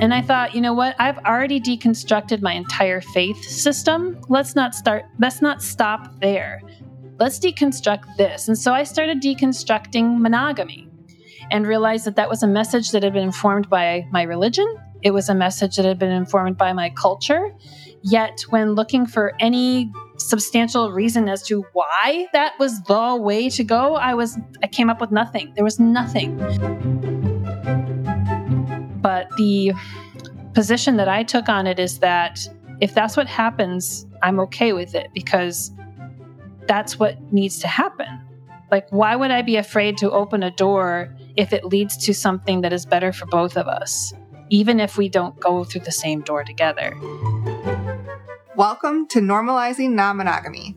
And I thought, you know what? I've already deconstructed my entire faith system. Let's not start, let's not stop there. Let's deconstruct this. And so I started deconstructing monogamy and realized that that was a message that had been informed by my religion. It was a message that had been informed by my culture. Yet, when looking for any substantial reason as to why that was the way to go, I was I came up with nothing. There was nothing. But the position that I took on it is that if that's what happens, I'm okay with it because that's what needs to happen. Like, why would I be afraid to open a door if it leads to something that is better for both of us, even if we don't go through the same door together? Welcome to Normalizing Non Monogamy,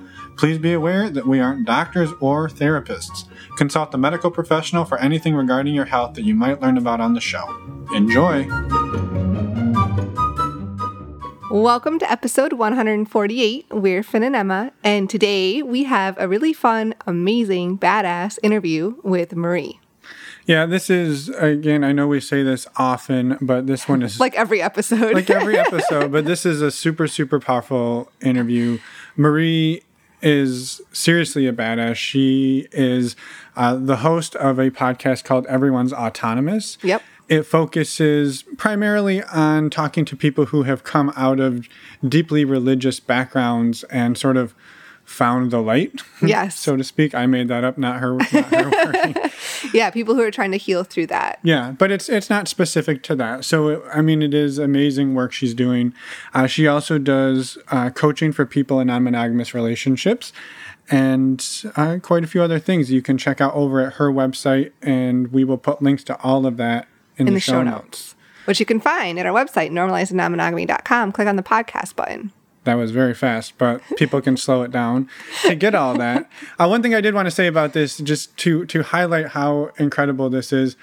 Please be aware that we aren't doctors or therapists. Consult a medical professional for anything regarding your health that you might learn about on the show. Enjoy! Welcome to episode 148. We're Finn and Emma, and today we have a really fun, amazing, badass interview with Marie. Yeah, this is again. I know we say this often, but this one is like every episode. like every episode, but this is a super super powerful interview. Marie is seriously a badass. She is uh, the host of a podcast called Everyone's Autonomous. Yep. It focuses primarily on talking to people who have come out of deeply religious backgrounds and sort of found the light. Yes. so to speak. I made that up, not her. Not her yeah, people who are trying to heal through that. Yeah, but it's it's not specific to that. So I mean, it is amazing work she's doing. Uh, she also does uh, coaching for people in non-monogamous relationships. And uh, quite a few other things you can check out over at her website, and we will put links to all of that in, in the, the, show, show notes. notes. Which you can find at our website, normalizingnonmonogamy.com. Click on the podcast button that was very fast, but people can slow it down to get all that. Uh, one thing I did want to say about this, just to to highlight how incredible this is,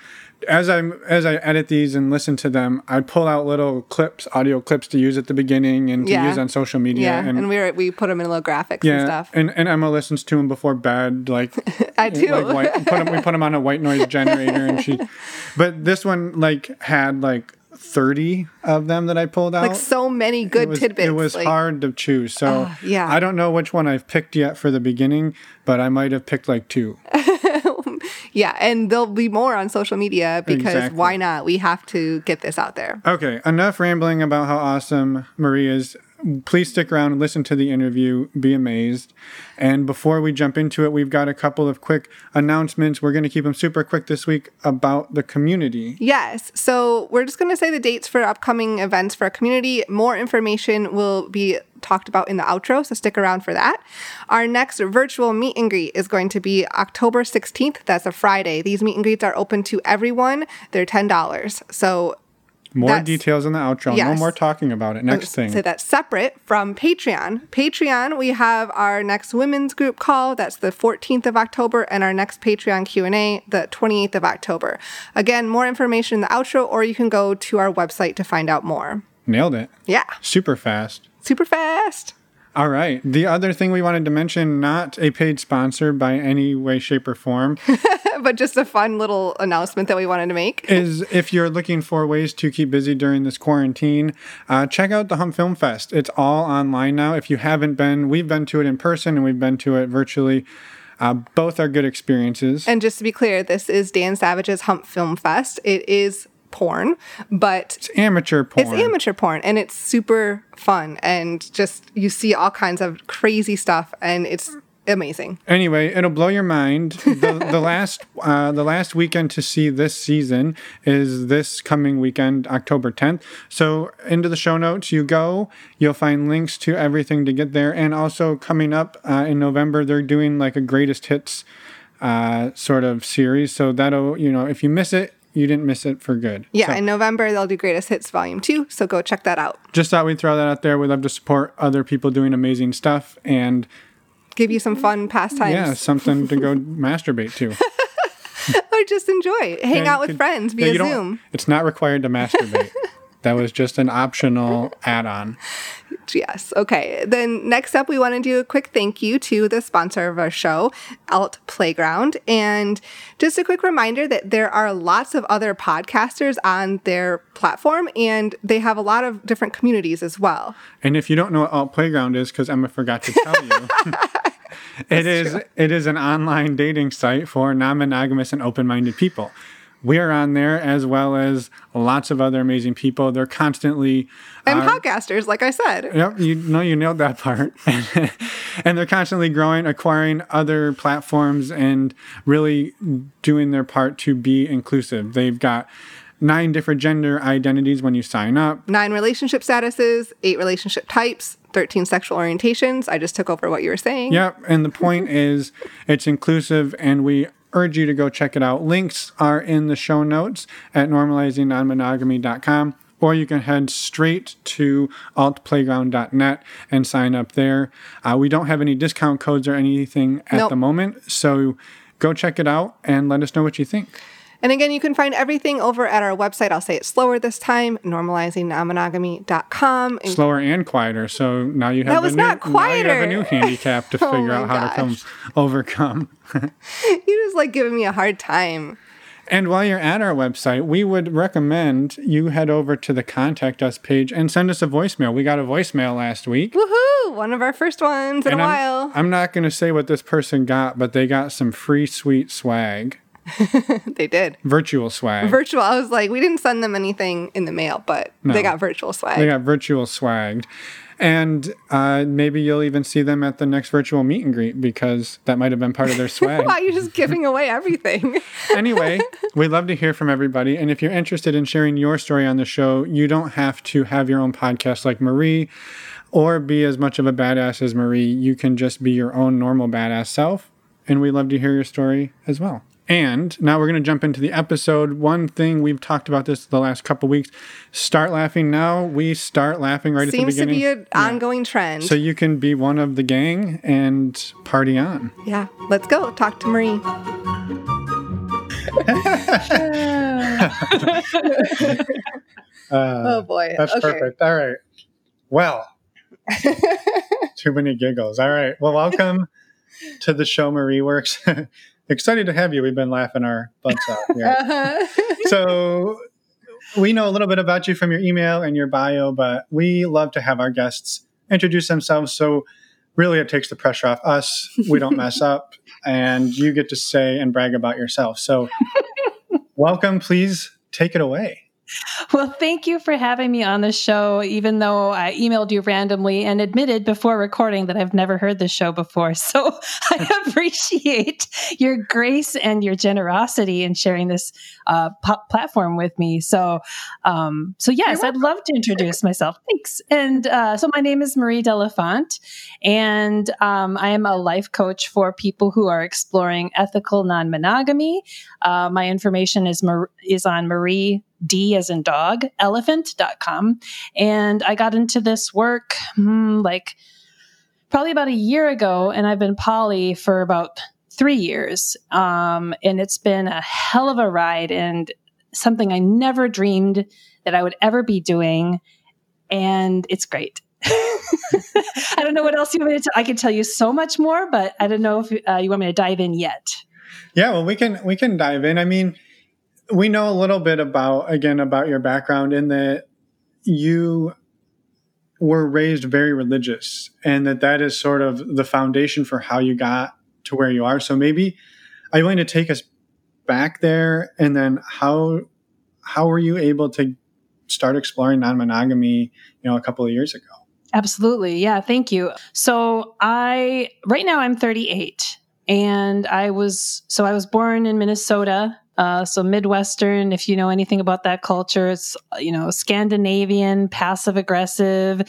as I as I edit these and listen to them, I pull out little clips, audio clips to use at the beginning and to yeah. use on social media. Yeah, and, and we were, we put them in little graphics yeah, and stuff. And and Emma listens to them before bed, like I do. Like white, put them, we put them on a white noise generator, and she. But this one like had like 30 of them that I pulled out. Like so many good it was, tidbits. It was like, hard to choose. So uh, yeah. I don't know which one I've picked yet for the beginning, but I might have picked like two. yeah, and there'll be more on social media because exactly. why not? We have to get this out there. Okay, enough rambling about how awesome Marie is please stick around and listen to the interview. Be amazed. And before we jump into it, we've got a couple of quick announcements. We're going to keep them super quick this week about the community. Yes. So we're just going to say the dates for upcoming events for our community. More information will be talked about in the outro, so stick around for that. Our next virtual meet and greet is going to be October 16th. That's a Friday. These meet and greets are open to everyone. They're $10. So more that's, details in the outro. Yes. No more talking about it. Next thing. So that's separate from Patreon. Patreon, we have our next women's group call. That's the 14th of October, and our next Patreon Q&A, the 28th of October. Again, more information in the outro, or you can go to our website to find out more. Nailed it. Yeah. Super fast. Super fast. All right. The other thing we wanted to mention, not a paid sponsor by any way, shape, or form, but just a fun little announcement that we wanted to make is if you're looking for ways to keep busy during this quarantine, uh, check out the Hump Film Fest. It's all online now. If you haven't been, we've been to it in person and we've been to it virtually. Uh, both are good experiences. And just to be clear, this is Dan Savage's Hump Film Fest. It is porn, but it's amateur porn. It's amateur porn and it's super fun and just you see all kinds of crazy stuff and it's amazing. Anyway, it'll blow your mind. The, the last uh, the last weekend to see this season is this coming weekend, October 10th. So into the show notes you go. You'll find links to everything to get there. And also coming up uh, in November, they're doing like a greatest hits uh, sort of series. So that'll you know if you miss it, you didn't miss it for good. Yeah, so, in November they'll do Greatest Hits Volume 2, so go check that out. Just thought we'd throw that out there. We'd love to support other people doing amazing stuff and give you some fun pastimes. Yeah, something to go masturbate to. or just enjoy. Hang Yeah, out with could- friends via don't- Zoom. It's not required to masturbate. that was just an optional add-on. Yes. Okay. Then next up, we want to do a quick thank you to the sponsor of our show, Alt Playground. And just a quick reminder that there are lots of other podcasters on their platform and they have a lot of different communities as well. And if you don't know what Alt Playground is, because Emma forgot to tell you, it is it is an online dating site for non-monogamous and open-minded people. We are on there as well as lots of other amazing people. They're constantly And uh, podcasters, like I said. Yep, you know you nailed that part. and they're constantly growing, acquiring other platforms and really doing their part to be inclusive. They've got nine different gender identities when you sign up. Nine relationship statuses, eight relationship types, 13 sexual orientations. I just took over what you were saying. Yep, and the point is it's inclusive and we urge you to go check it out. Links are in the show notes at normalizingnonmonogamy.com or you can head straight to altplayground.net and sign up there. Uh, we don't have any discount codes or anything at Nope. the moment, so go check it out and let us know what you think. And again, you can find everything over at our website. I'll say it slower this time, normalizingnonmonogamy.com. Slower and quieter, so now you have, That a was new, not now you have a new handicap to Oh figure out how to come overcome. you just like giving me a hard time. And while you're at our website, we would recommend you head over to the contact us page and send us a voicemail. We got a voicemail last week. Woohoo! One of our first ones in and a I'm, while. I'm not going to say what this person got, but they got some free sweet swag, they did. virtual swag. Virtual. I was like, we didn't send them anything in the mail, but they got virtual swag. they got virtual swagged. And uh, maybe you'll even see them at the next virtual meet and greet because that might have been part of their swag. Wow, you're just giving away everything. anyway, we'd love to hear from everybody. And if you're interested in sharing your story on the show, you don't have to have your own podcast like Marie or be as much of a badass as Marie. You can just be your own normal badass self. And we'd love to hear your story as well. And now we're going to jump into the episode. One thing we've talked about this the last couple weeks start laughing now. We start laughing right Seems at to the beginning. be an ongoing trend. so you can be one of the gang and party on. yeah, let's go. Talk to Marie. Uh, oh boy. That's okay. perfect. All right. Well, too many giggles. All right. Well, welcome to the show, Marie Works. Excited to have you. We've been laughing our butts off. here. Uh-huh. so, we know a little bit about you from your email and your bio, but we love to have our guests introduce themselves. So, really, it takes the pressure off us. We don't mess up, and you get to say and brag about yourself. So, welcome. Please take it away. Well, thank you for having me on the show, even though I emailed you randomly and admitted before recording that I've never heard the show before. So I appreciate your grace and your generosity in sharing this uh, platform with me. So, um, so yes, I'd love to introduce myself. Thanks. And uh, so my name is Marie Delafont, and um, I am a life coach for people who are exploring ethical non-monogamy. Uh, my information is Mar- is on Marie D as in dog, elephant.com. And I got into this work hmm, like probably about a year ago, and I've been poly for about three years. Um, and it's been a hell of a ride and something I never dreamed that I would ever be doing. And it's great. I don't know what else you want me to. I could tell you so much more, but I don't know if uh, you want me to dive in yet. Yeah, well, we can we can dive in. I mean, we know a little bit about again about your background in that you were raised very religious, and that that is sort of the foundation for how you got to where you are. So maybe are you going to take us back there, and then how how were you able to start exploring non-monogamy? You know, a couple of years ago. Absolutely. Yeah. Thank you. So I, right now I'm 38 and I was, so I was born in Minnesota. Uh, so Midwestern, if you know anything about that culture, it's, you know, Scandinavian, passive aggressive,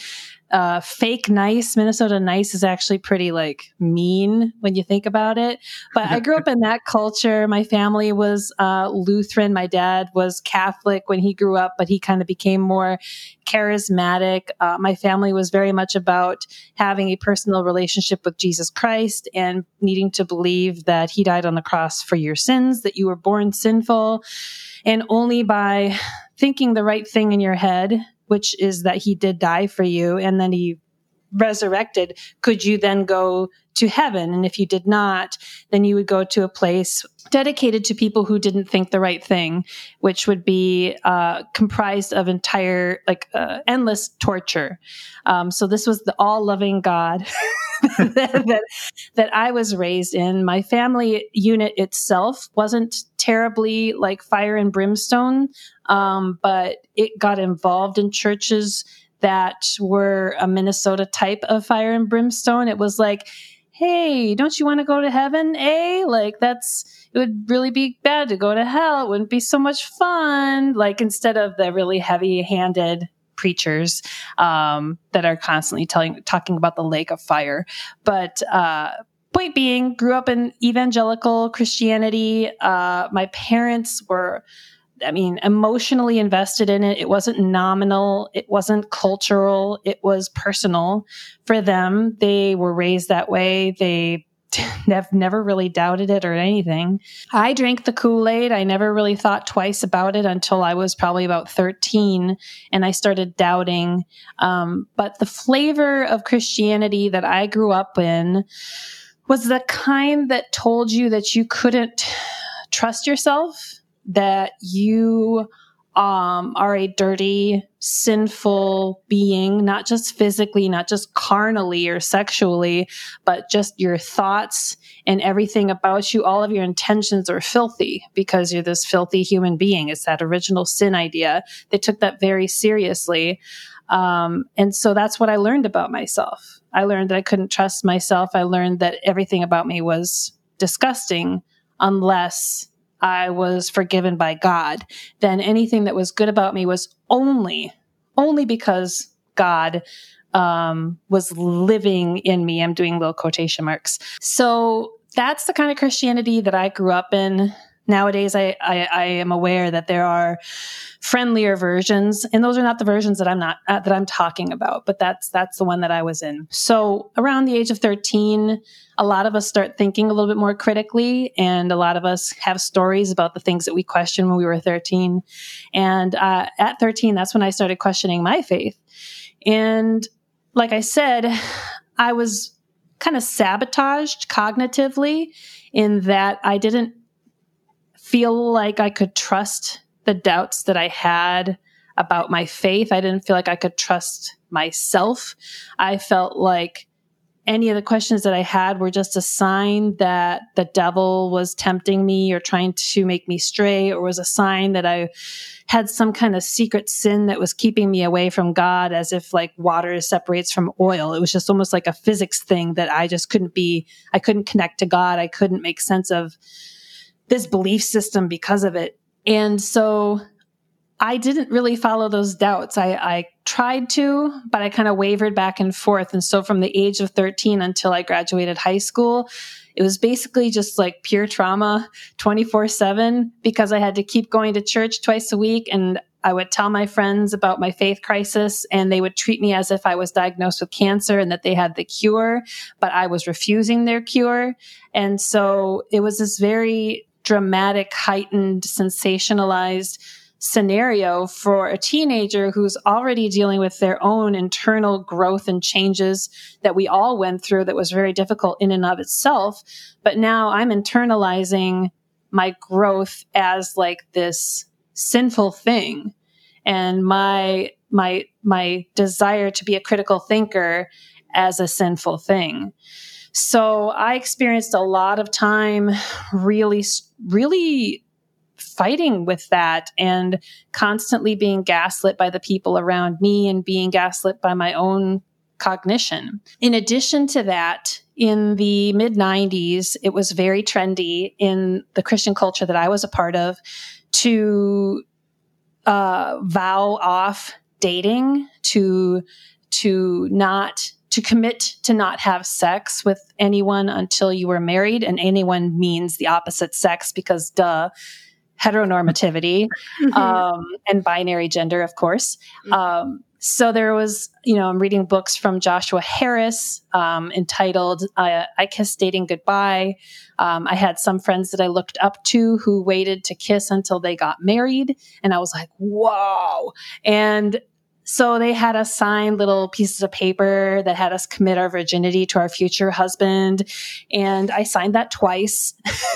uh, fake nice. Minnesota nice is actually pretty like mean when you think about it. But I grew up in that culture. My family was uh, Lutheran. My dad was Catholic when he grew up, but he kind of became more charismatic. Uh, my family was very much about having a personal relationship with Jesus Christ and needing to believe that he died on the cross for your sins, that you were born sinful. And only by thinking the right thing in your head which is that he did die for you and then he resurrected, could you then go to heaven? And if you did not, then you would go to a place dedicated to people who didn't think the right thing, which would be uh, comprised of entire, like, uh, endless torture. Um, so this was the all loving God that, that, I was raised in. My family unit itself wasn't terribly like fire and brimstone, um, but it got involved in churches that were a Minnesota type of fire and brimstone. It was like, hey, don't you want to go to heaven? Eh? Like that's it would really be bad to go to hell. It wouldn't be so much fun. Like instead of the really heavy handed preachers um, that are constantly telling talking about the lake of fire. But uh, point being, grew up in evangelical Christianity. Uh, my parents were I mean, emotionally invested in it. It wasn't nominal. It wasn't cultural. It was personal for them. They were raised that way. They have never really doubted it or anything. I drank the Kool Aid. I never really thought twice about it until I was probably about 13 and I started doubting. Um, but the flavor of Christianity that I grew up in was the kind that told you that you couldn't trust yourself that you um, are a dirty, sinful being, not just physically, not just carnally or sexually, but just your thoughts and everything about you, all of your intentions are filthy because you're this filthy human being. It's that original sin idea. They took that very seriously. Um, and so that's what I learned about myself. I learned that I couldn't trust myself. I learned that everything about me was disgusting unless I was forgiven by God, then anything that was good about me was only, only because God um, was living in me. I'm doing little quotation marks. So that's the kind of Christianity that I grew up in. Nowadays, I, I, I am aware that there are friendlier versions, and those are not the versions that I'm not uh, that I'm talking about. But that's that's the one that I was in. So around the age of 13, a lot of us start thinking a little bit more critically, and a lot of us have stories about the things that we questioned when we were 13. And uh, at 13, that's when I started questioning my faith. And like I said, I was kind of sabotaged cognitively in that I didn't feel like I could trust the doubts that I had about my faith. I didn't feel like I could trust myself. I felt like any of the questions that I had were just a sign that the devil was tempting me or trying to make me stray, or was a sign that I had some kind of secret sin that was keeping me away from God, as if like water separates from oil. It was just almost like a physics thing that I just couldn't be, I couldn't connect to God. I couldn't make sense of this belief system because of it. And so I didn't really follow those doubts. I, I tried to, but I kind of wavered back and forth. And so from the age of 13 until I graduated high school, it was basically just like pure trauma 24 7 because I had to keep going to church twice a week. And I would tell my friends about my faith crisis, and they would treat me as if I was diagnosed with cancer and that they had the cure, but I was refusing their cure. And so it was this very dramatic, heightened, sensationalized scenario for a teenager who's already dealing with their own internal growth and changes that we all went through that was very difficult in and of itself. But now I'm internalizing my growth as like this sinful thing and my my my desire to be a critical thinker as a sinful thing. So I experienced a lot of time really really fighting with that and constantly being gaslit by the people around me and being gaslit by my own cognition. In addition to that, in the mid 90s, it was very trendy in the Christian culture that I was a part of to uh, vow off dating, to to not to commit to not have sex with anyone until you were married and anyone means the opposite sex because duh heteronormativity mm-hmm. um, and binary gender of course mm-hmm. um, so there was you know i'm reading books from joshua harris um, entitled I, I kiss dating goodbye um, i had some friends that i looked up to who waited to kiss until they got married and i was like whoa and so they had us sign little pieces of paper that had us commit our virginity to our future husband. And I signed that twice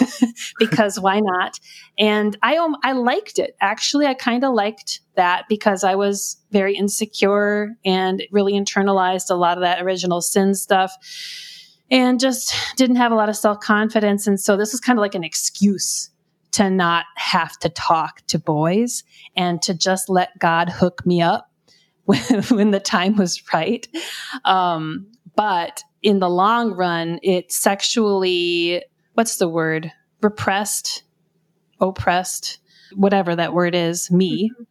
because why not? And I, um, I liked it. Actually, I kind of liked that because I was very insecure and really internalized a lot of that original sin stuff and just didn't have a lot of self confidence. And so this was kind of like an excuse to not have to talk to boys and to just let God hook me up when, when the time was right. Um, but in the long run, it sexually, what's the word? Repressed, oppressed, whatever that word is, me. Mm-hmm.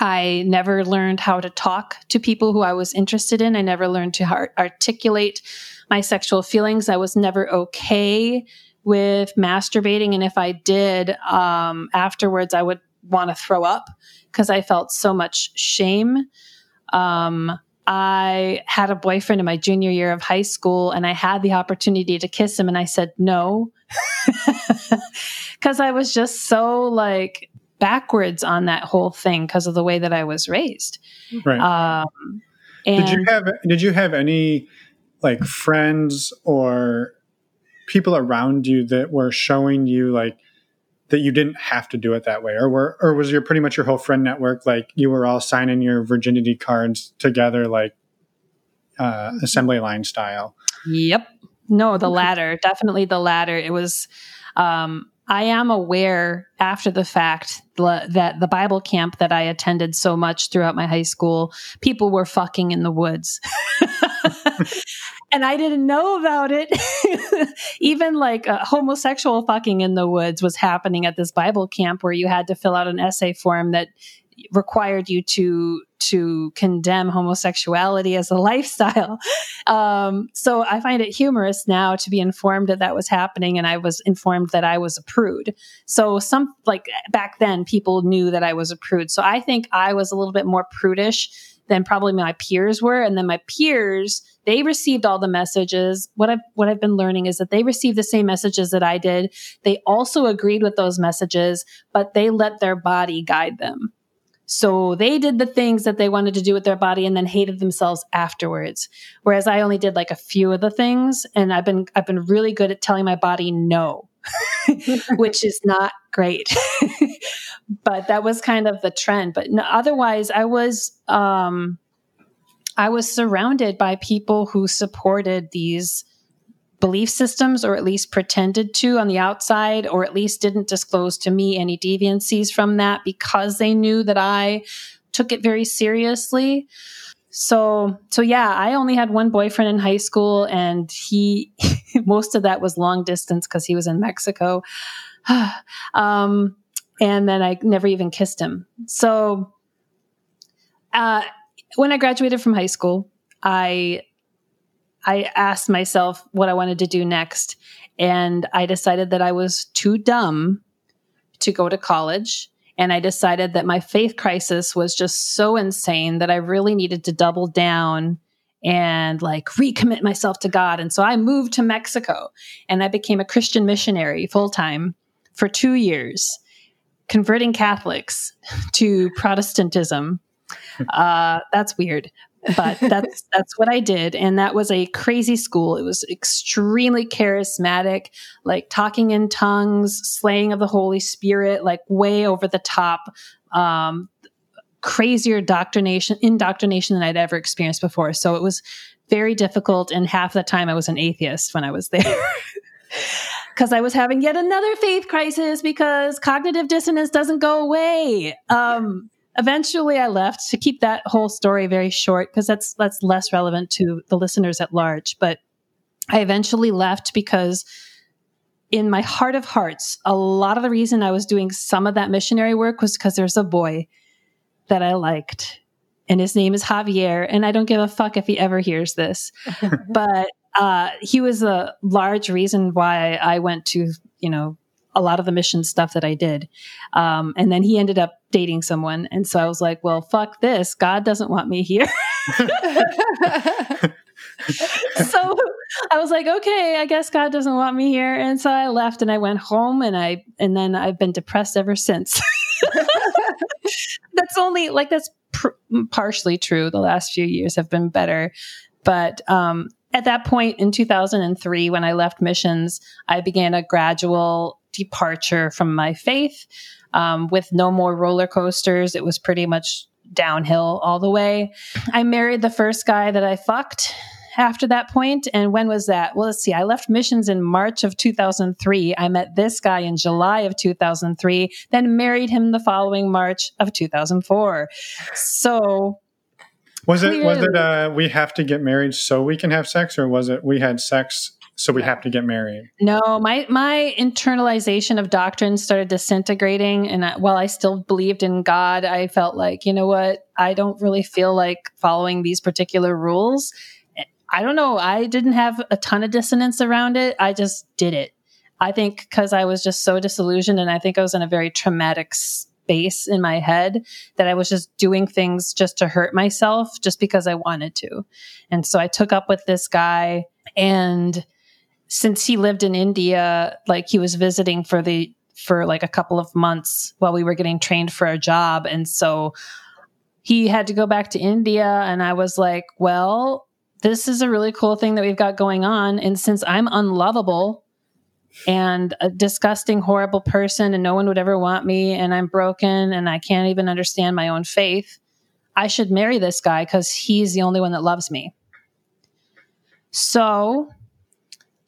I never learned how to talk to people who I was interested in. I never learned to articulate my sexual feelings. I was never okay with masturbating. And if I did, um, afterwards, I would want to throw up because I felt so much shame. Um, I had a boyfriend in my junior year of high school and I had the opportunity to kiss him and I said no. Cuz I was just so like backwards on that whole thing because of the way that I was raised. Right. Um, did you have did you have any like friends or people around you that were showing you like that you didn't have to do it that way? Or were or was your pretty much your whole friend network like you were all signing your virginity cards together like uh, assembly line style? Yep. No the latter. Definitely the latter. It was um, i am aware after the fact that the bible camp that i attended so much throughout my high school people were fucking in the woods and I didn't know about it. Even like uh, homosexual fucking in the woods was happening at this Bible camp where you had to fill out an essay form that required you to to condemn homosexuality as a lifestyle. Um, so I find it humorous now to be informed that that was happening, and I was informed that I was a prude. So some like back then, people knew that I was a prude. So I think I was a little bit more prudish than probably my peers were, and then my peers they received all the messages. What I've what I've been learning is that they received the same messages that I did. They also agreed with those messages, but they let their body guide them. So they did the things that they wanted to do with their body and then hated themselves afterwards. Whereas I only did like a few of the things and I've been I've been really good at telling my body no. which is not great. but that was kind of the trend. But no, otherwise I was um I was surrounded by people who supported these belief systems or at least pretended to on the outside or at least didn't disclose to me any deviancies from that because they knew that I took it very seriously. So so yeah, I only had one boyfriend in high school and he most of that was long distance cuz he was in Mexico. um and then I never even kissed him. So uh when I graduated from high school, I I asked myself what I wanted to do next, and I decided that I was too dumb to go to college. And I decided that my faith crisis was just so insane that I really needed to double down and like recommit myself to God. And so I moved to Mexico and I became a Christian missionary full time for two years, converting Catholics to Protestantism uh, that's weird, but that's that's what I did, and that was a crazy school. It was extremely charismatic, like talking in tongues, slaying of the Holy Spirit, like way over the top. Um, crazier indoctrination indoctrination than I'd ever experienced before. So it was very difficult and half the time I was an atheist when I was there. because I was having yet another faith crisis because cognitive dissonance doesn't go away. Um, eventually I left to keep that whole story very short because that's that's less relevant to the listeners at large. But I eventually left because in my heart of hearts, a lot of the reason I was doing some of that missionary work was because there's a boy that I liked. and his name is Javier. And I don't give a fuck if he ever hears this, but uh, he was a large reason why I went to, you know, a lot of the mission stuff that I did. Um, and then he ended up dating someone. And so I was like, well, fuck this. God doesn't want me here. so I was like, okay, I guess God doesn't want me here. And so I left and I went home and I, and then I've been depressed ever since. that's only like, that's pr- partially true. The last few years have been better. But, um, at that point in 2003, when I left missions, I began a gradual departure from my faith um, with no more roller coasters. It was pretty much downhill all the way. I married the first guy that I fucked after that point. And when was that? Well, let's see. I left missions in March of 2003. I met this guy in July of 2003, then married him the following March of 2004. So was it was it uh, we have to get married so we can have sex, or was it we had sex so we have to get married? No, my my internalization of doctrine started disintegrating, and I, while I still believed in God, I felt like you know what, I don't really feel like following these particular rules. I don't know. I didn't have a ton of dissonance around it. I just did it. I think because I was just so disillusioned, and I think I was in a very traumatic space in my head that I was just doing things just to hurt myself just because I wanted to. And so I took up with this guy and since he lived in India, like he was visiting for the for like a couple of months while we were getting trained for a job and so he had to go back to India and I was like, well, this is a really cool thing that we've got going on and since I'm unlovable and a disgusting, horrible person, and no one would ever want me, and I'm broken, and I can't even understand my own faith. I should marry this guy because he's the only one that loves me. So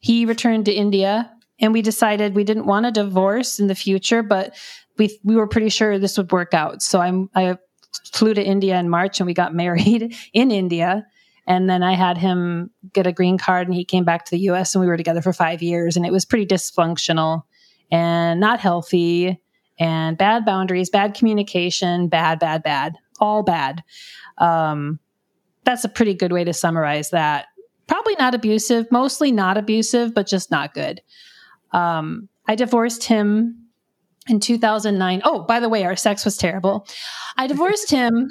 he returned to India, and we decided we didn't want a divorce in the future, but we we were pretty sure this would work out. So I'm I flew to India in March, and we got married in India. And then I had him get a green card and he came back to the US and we were together for five years. And it was pretty dysfunctional and not healthy and bad boundaries, bad communication, bad, bad, bad, all bad. Um, that's a pretty good way to summarize that. Probably not abusive, mostly not abusive, but just not good. Um, I divorced him in 2009. Oh, by the way, our sex was terrible. I divorced him.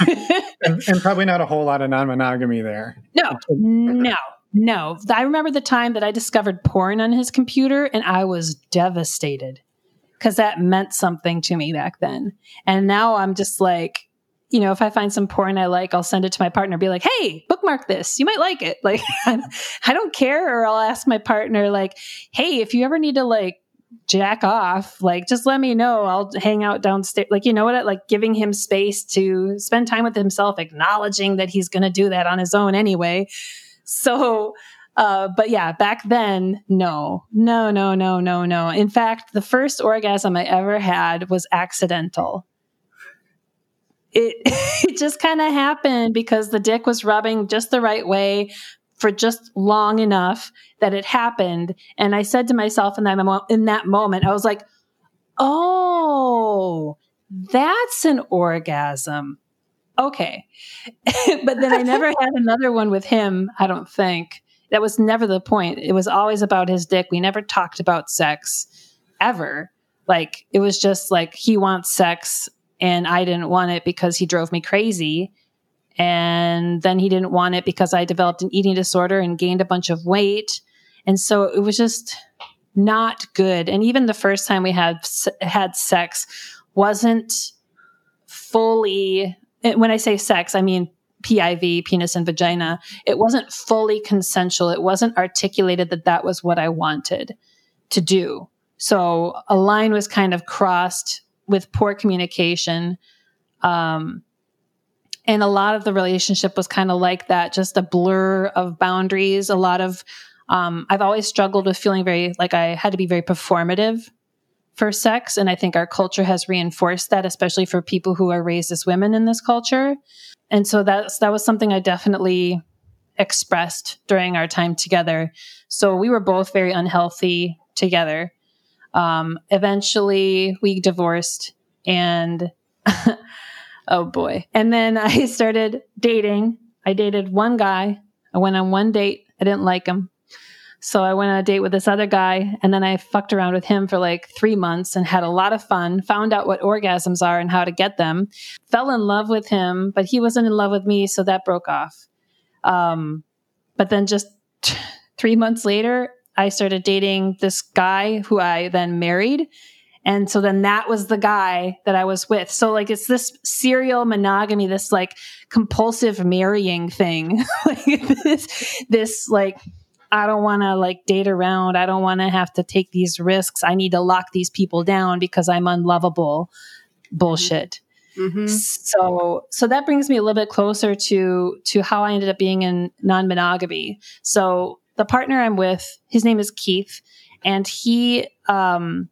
and, and, probably not a whole lot of non monogamy there. No, no, no. I remember the time that I discovered porn on his computer and I was devastated because that meant something to me back then. And now I'm just like, you know, if I find some porn I like, I'll send it to my partner, be like, hey, bookmark this. You might like it. Like, I don't care. Or I'll ask my partner, like, hey, if you ever need to, like, jack off like just let me know i'll hang out downstairs like you know what like giving him space to spend time with himself acknowledging that he's going to do that on his own anyway so uh, but yeah back then no no no no no no in fact the first orgasm i ever had was accidental it it just kind of happened because the dick was rubbing just the right way for just long enough that it happened. And I said to myself in that, mo- in that moment, I was like, oh, that's an orgasm. Okay. but then I never had another one with him, I don't think. That was never the point. It was always about his dick. We never talked about sex ever. Like, it was just like he wants sex and I didn't want it because he drove me crazy and then he didn't want it because I developed an eating disorder and gained a bunch of weight. And so it was just not good. And even the first time we had had sex wasn't fully when I say sex, I mean PIV, penis and vagina. It wasn't fully consensual. It wasn't articulated that that was what I wanted to do. So a line was kind of crossed with poor communication. Um, and a lot of the relationship was kind of like that just a blur of boundaries a lot of um, i've always struggled with feeling very like i had to be very performative for sex. And i think our culture has reinforced that especially for people who are raised as women in this culture. And so that's that was something i definitely expressed during our time together. So we were both very unhealthy together um, eventually we divorced and oh boy. And then I started dating. I dated one guy. I went on one date. I didn't like him. So I went on a date with this other guy and then I fucked around with him for like three months and had a lot of fun, found out what orgasms are and how to get them, fell in love with him, but he wasn't in love with me. So that broke off. Um, but then just t- three months later, I started dating this guy who I then married. And so then that was the guy that I was with. So like it's this serial monogamy, this like compulsive marrying thing. like this, this like I don't want to like date around. I don't want to have to take these risks. I need to lock these people down because I'm unlovable. Bullshit. Mm-hmm. So so that brings me a little bit closer to to how I ended up being in non-monogamy. So the partner I'm with, his name is Keith, and he um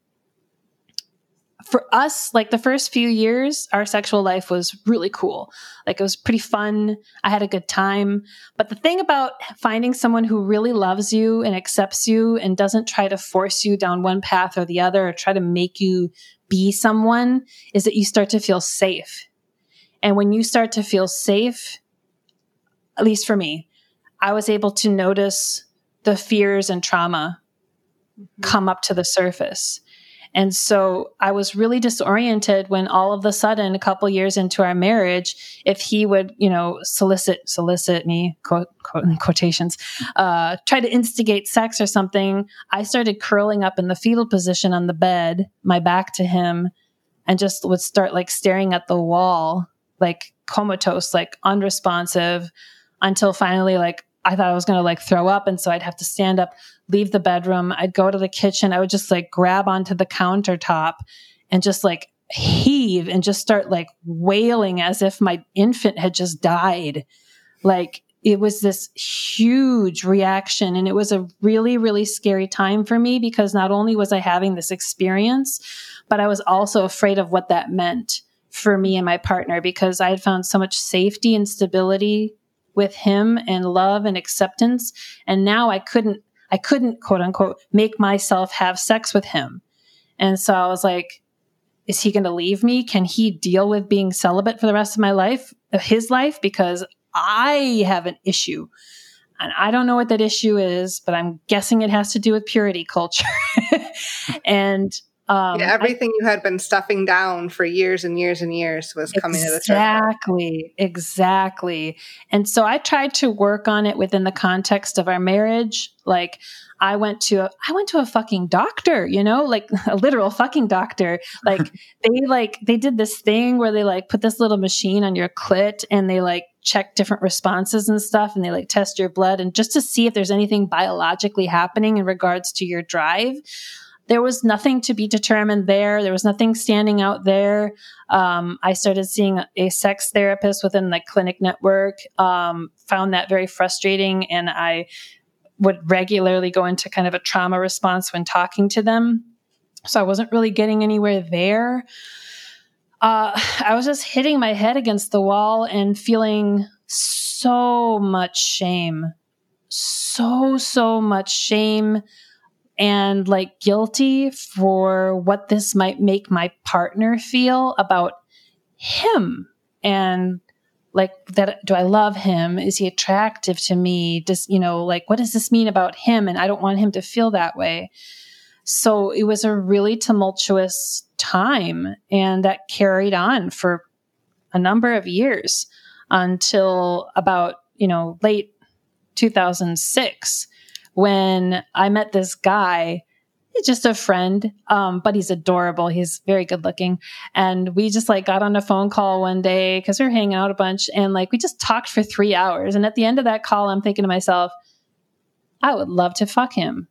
for us, like the first few years, our sexual life was really cool. Like it was pretty fun. I had a good time. But the thing about finding someone who really loves you and accepts you and doesn't try to force you down one path or the other or try to make you be someone is that you start to feel safe. And when you start to feel safe, at least for me, I was able to notice the fears and trauma mm-hmm. come up to the surface and so I was really disoriented when all of a sudden, a couple years into our marriage, if he would, you know, solicit, solicit me, quote, quote in quotations, uh, try to instigate sex or something, I started curling up in the fetal position on the bed, my back to him, and just would start like staring at the wall, like comatose, like unresponsive, until finally, like, I thought I was going to like throw up. And so I'd have to stand up, leave the bedroom. I'd go to the kitchen. I would just like grab onto the countertop and just like heave and just start like wailing as if my infant had just died. Like it was this huge reaction. And it was a really, really scary time for me because not only was I having this experience, but I was also afraid of what that meant for me and my partner because I had found so much safety and stability with him and love and acceptance. And now I couldn't, I couldn't quote unquote make myself have sex with him. And so I was like, is he going to leave me? Can he deal with being celibate for the rest of my life, of his life? Because I have an issue. And I don't know what that issue is, but I'm guessing it has to do with purity culture. and um, yeah, everything I, you had been stuffing down for years and years and years was coming exactly, to the surface. Exactly, exactly. And so I tried to work on it within the context of our marriage. Like I went to a, I went to a fucking doctor, you know, like a literal fucking doctor. Like they like they did this thing where they like put this little machine on your clit and they like check different responses and stuff and they like test your blood and just to see if there's anything biologically happening in regards to your drive there was nothing to be determined there. There was nothing standing out there. Um, I started seeing a sex therapist within the clinic network, um, found that very frustrating, and I would regularly go into kind of a trauma response when talking to them. So I wasn't really getting anywhere there. Uh, I was just hitting my head against the wall and feeling so much shame. So, so much shame and like guilty for what this might make my partner feel about him. And like that do i love him? Is he attractive to me? Does you know like what does this mean about him? And i don't want him to feel that way. So it was a really tumultuous time and that carried on for a number of years until about you know late 2006 when I met this guy. Just a friend, um, but he's adorable. He's very good looking. And we just like got on a phone call one day because we are hanging out a bunch and like we just talked for three hours. And at the end of that call, I'm thinking to myself, I would love to fuck him.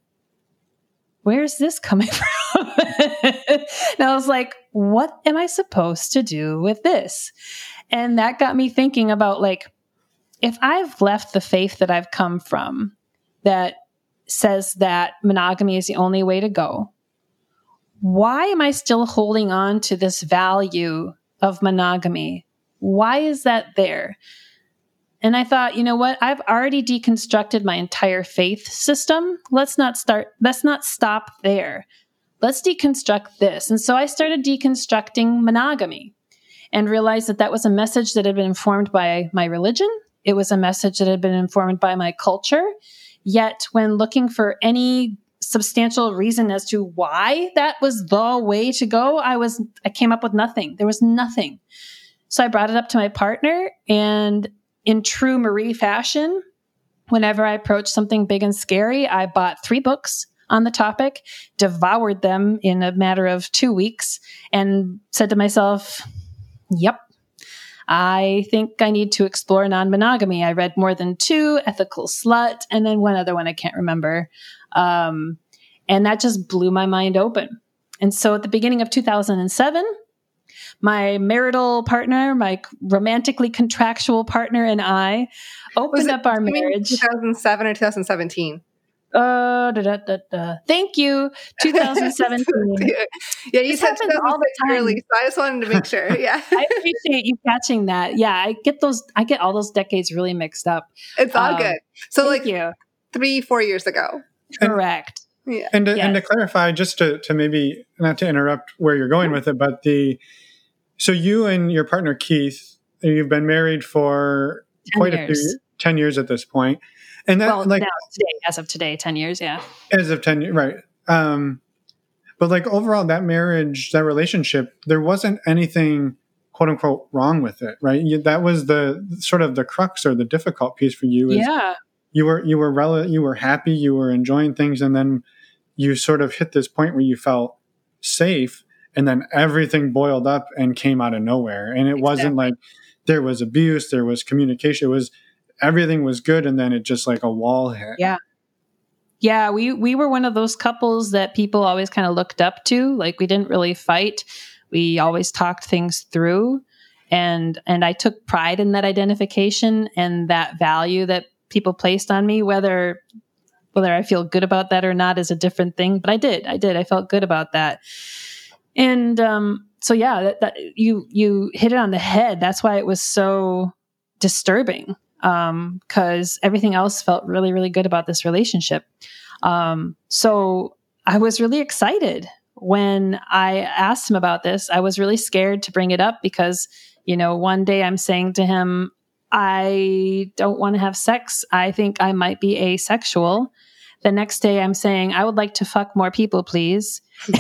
Where's this coming from? and I was like, what am I supposed to do with this? And that got me thinking about like, if I've left the faith that I've come from, that says that monogamy is the only way to go. Why am I still holding on to this value of monogamy? Why is that there? And I thought, you know what? I've already deconstructed my entire faith system. Let's not start, let's not stop there. Let's deconstruct this. And so I started deconstructing monogamy. and realized that that was a message that had been informed by my religion. It was a message that had been informed by my culture. Yet, when looking for any substantial reason as to why that was the way to go, I was I came up with nothing. There was nothing. So I brought it up to my partner and in true Marie fashion, whenever I approached something big and scary, I bought 3 books on the topic, devoured them in a matter of 2 weeks and said to myself, "Yep, I think I need to explore non monogamy. I read more than two, Ethical Slut, and then one other one I can't remember. Um, and that just blew my mind open. And so at the beginning of 2007, my marital partner, my romantically contractual partner, and I opened up our marriage. 2007 or 2017? Uh, da, da, da, da. Thank you. 2017. yeah, you this said all the time. Early, so I just wanted to make sure. Yeah, I appreciate you catching that. Yeah, I get those. I get all those decades really mixed up. It's all um, good. So, like, you. three, four years ago. Correct. Yeah. And to, yes. and to clarify, just to, to maybe not to interrupt where you're going with it, but the so you and your partner Keith, you've been married for quite years. a few ten years at this point. And that, well, like today, as of today, ten years, yeah. As of ten years, right? Um, but like overall, that marriage, that relationship, there wasn't anything quote unquote wrong with it, right? You, that was the sort of the crux or the difficult piece for you. yeah. You were you were rel- you were happy, you were enjoying things, and then you sort of hit this point where you felt safe, and then everything boiled up and came out of nowhere. And it exactly. wasn't like there was abuse, there was communication. It was everything was good and then it just like a wall hit. Yeah. Yeah, we we were one of those couples that people always kind of looked up to. Like we didn't really fight. We always talked things through and and I took pride in that identification and that value that people placed on me whether whether I feel good about that or not is a different thing, but I did. I did. I felt good about that. And um so yeah, that, that you you hit it on the head. That's why it was so disturbing because um, everything else felt really, really good about this relationship. Um, so I was really excited when I asked him about this. I was really scared to bring it up because, you know, one day I'm saying to him, I don't want to have sex. I think I might be asexual. The next day I'm saying, I would like to fuck more people, please.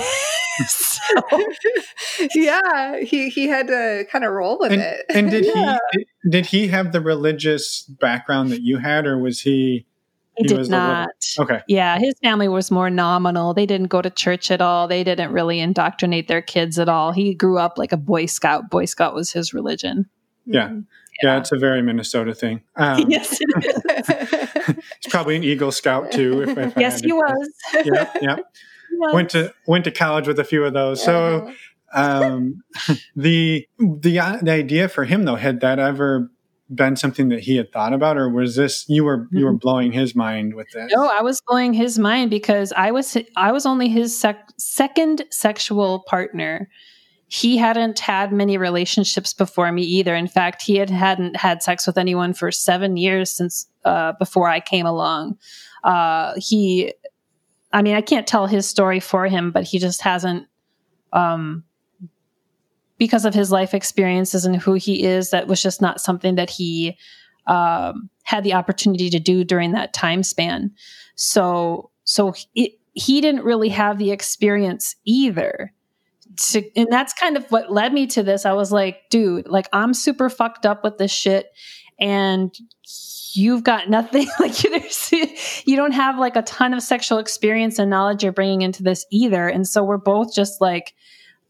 so, yeah, he he had to kind of roll with and, it. And did yeah. he did he have the religious background that you had, or was he? He, he did not. Little, okay. Yeah, his family was more nominal. They didn't go to church at all. They didn't really indoctrinate their kids at all. He grew up like a Boy Scout. Boy Scout was his religion. Yeah. Mm-hmm. Yeah, yeah it's a very Minnesota thing. Um, yes, he's probably an Eagle Scout too. If, if yes, he was. Yeah, yeah went to went to college with a few of those. So um, the the uh, the idea for him though had that ever been something that he had thought about, or was this you were you were mm-hmm. blowing his mind with this? No, I was blowing his mind because I was I was only his sec- second sexual partner. He hadn't had many relationships before me either. In fact, he had hadn't had sex with anyone for seven years since uh, before I came along. Uh, he I mean, I can't tell his story for him, but he just hasn't, um, because of his life experiences and who he is, that was just not something that he um, had the opportunity to do during that time span. So, so it, he didn't really have the experience either. To, and that's kind of what led me to this. I was like, dude, like I'm super fucked up with this shit, and you've got nothing like you don't have like a ton of sexual experience and knowledge you're bringing into this either. And so we're both just like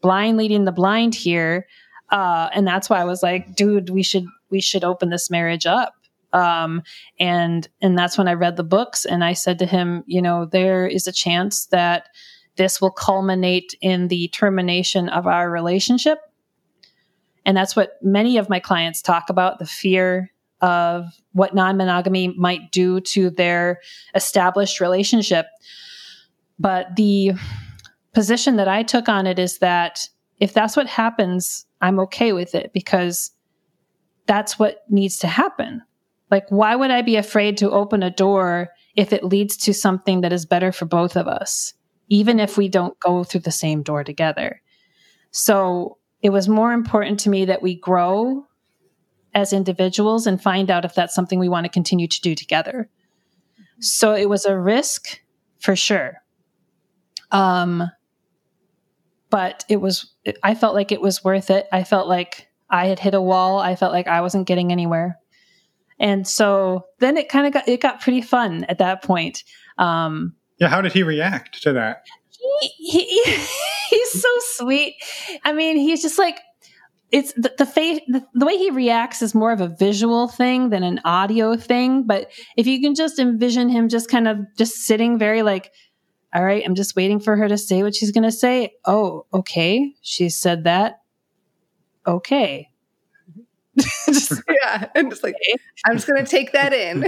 blind leading the blind here. Uh, and that's why i was like dude we should we should open this marriage up. Um, and and that's when i read the books and i said to him you know there is a chance that this will culminate in the termination of our relationship and that's what many of my clients talk about the fear of what non monogamy might do to their established relationship. But the position that I took on it is that if that's what happens, I'm okay with it because that's what needs to happen. Like, why would I be afraid to open a door if it leads to something that is better for both of us, even if we don't go through the same door together? So it was more important to me that we grow as individuals and find out if that's something we want to continue to do together. So it was a risk for sure. Um, but it was, I felt like it was worth it. I felt like I had hit a wall. I felt like I wasn't getting anywhere. And so then it kind of got, it got pretty fun at that point. Um, yeah. How did he react to that? He, he he's so sweet. I mean, he's just like, it's the, the face the, the, way he reacts is more of a visual thing than an audio thing but if you can just envision him just kind of just sitting very like all right i'm just waiting for her to say what she's going to say oh okay she said that okay just, yeah and just like okay. i'm just going to take that in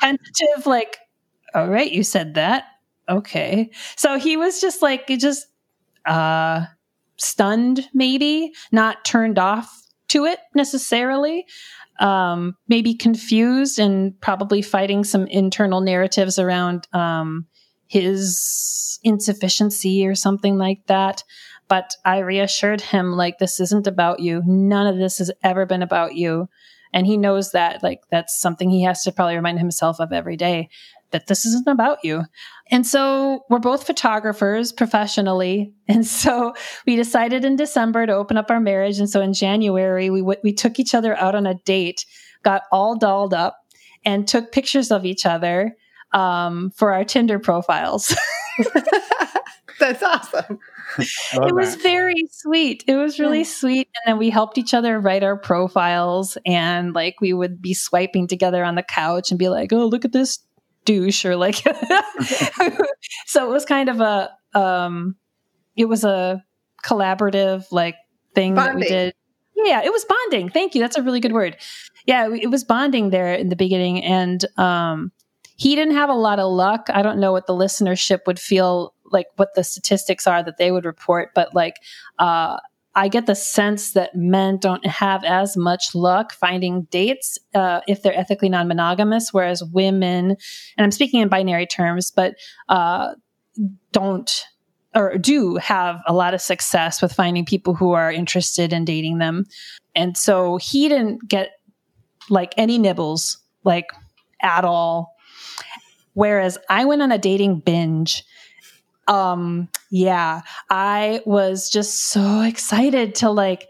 tentative like all right you said that okay so he was just like just uh stunned, maybe not turned off to it necessarily. Um, maybe confused and probably fighting some internal narratives around um, his insufficiency or something like that. But I reassured him, like, this isn't about you. None of this has ever been about you. And he knows that, like, that's something he has to probably remind himself of every day that this isn't about you. And so we're both photographers professionally. And so we decided in December to open up our marriage. And so in January, we, w- we took each other out on a date, got all dolled up, and took pictures of each other um, for our Tinder profiles. That's awesome. it was very sweet. It was really sweet. And then we helped each other write our profiles and like we would be swiping together on the couch and be like, oh, look at this douche or like so it was kind of a um it was a collaborative like thing bonding. that we did. Yeah it was bonding. Thank you. That's a really good word. Yeah it was bonding there in the beginning and um he didn't have a lot of luck. I don't know what the listenership would feel like what the statistics are that they would report but like uh I get the sense that men don't have as much luck finding dates uh, if they're ethically non monogamous, whereas women, and I'm speaking in binary terms, but uh, don't or do have a lot of success with finding people who are interested in dating them. And so he didn't get like any nibbles, like at all. Whereas I went on a dating binge um yeah i was just so excited to like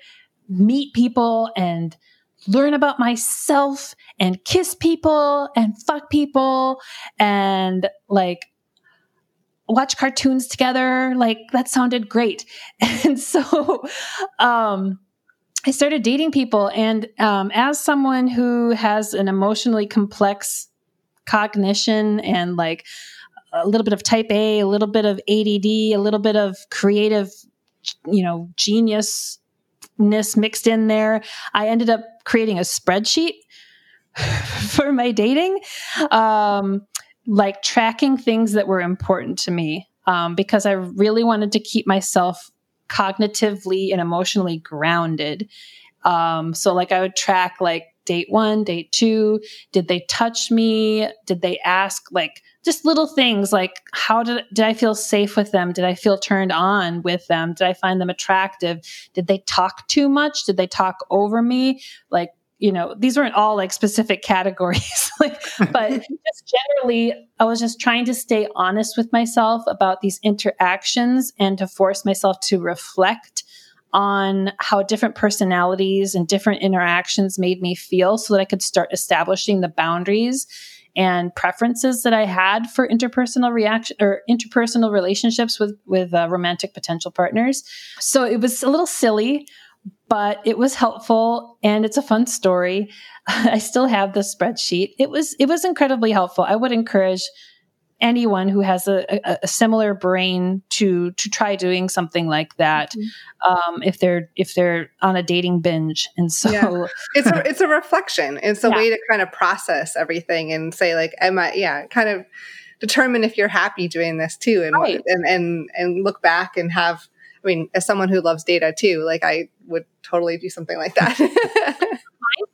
meet people and learn about myself and kiss people and fuck people and like watch cartoons together. Like that sounded great. And so um i started dating people and um as someone who has an emotionally complex cognition and like a little bit of type A, a little bit of ADD, a little bit of creative, you know, geniusness mixed in there. I ended up creating a spreadsheet for my dating, um, like tracking things that were important to me um, because I really wanted to keep myself cognitively and emotionally grounded. Um, so, like, I would track like date one, date two. Did they touch me? Did they ask like just little things like how did did I feel safe with them? Did I feel turned on with them? Did I find them attractive? Did they talk too much? Did they talk over me? Like you know these weren't all like specific categories like but just generally i was just trying to stay honest with myself about these interactions and to force myself to reflect on how different personalities and different interactions made me feel so that i could start establishing the boundaries and preferences that I had for interpersonal reaction or interpersonal relationships with with uh, romantic potential partners. So it was a little silly, but it was helpful and it's a fun story. I still have the spreadsheet. It was it was incredibly helpful. I would encourage anyone who has a, a, a, similar brain to to try doing something like that mm-hmm. um, if they're if they're on a dating binge and so yeah. it's a it's a reflection it's a yeah. way to kind of process everything and say like am i yeah kind of determine if you're happy doing this too and right. and and and look back and have i mean as someone who loves data too like i would totally do something like that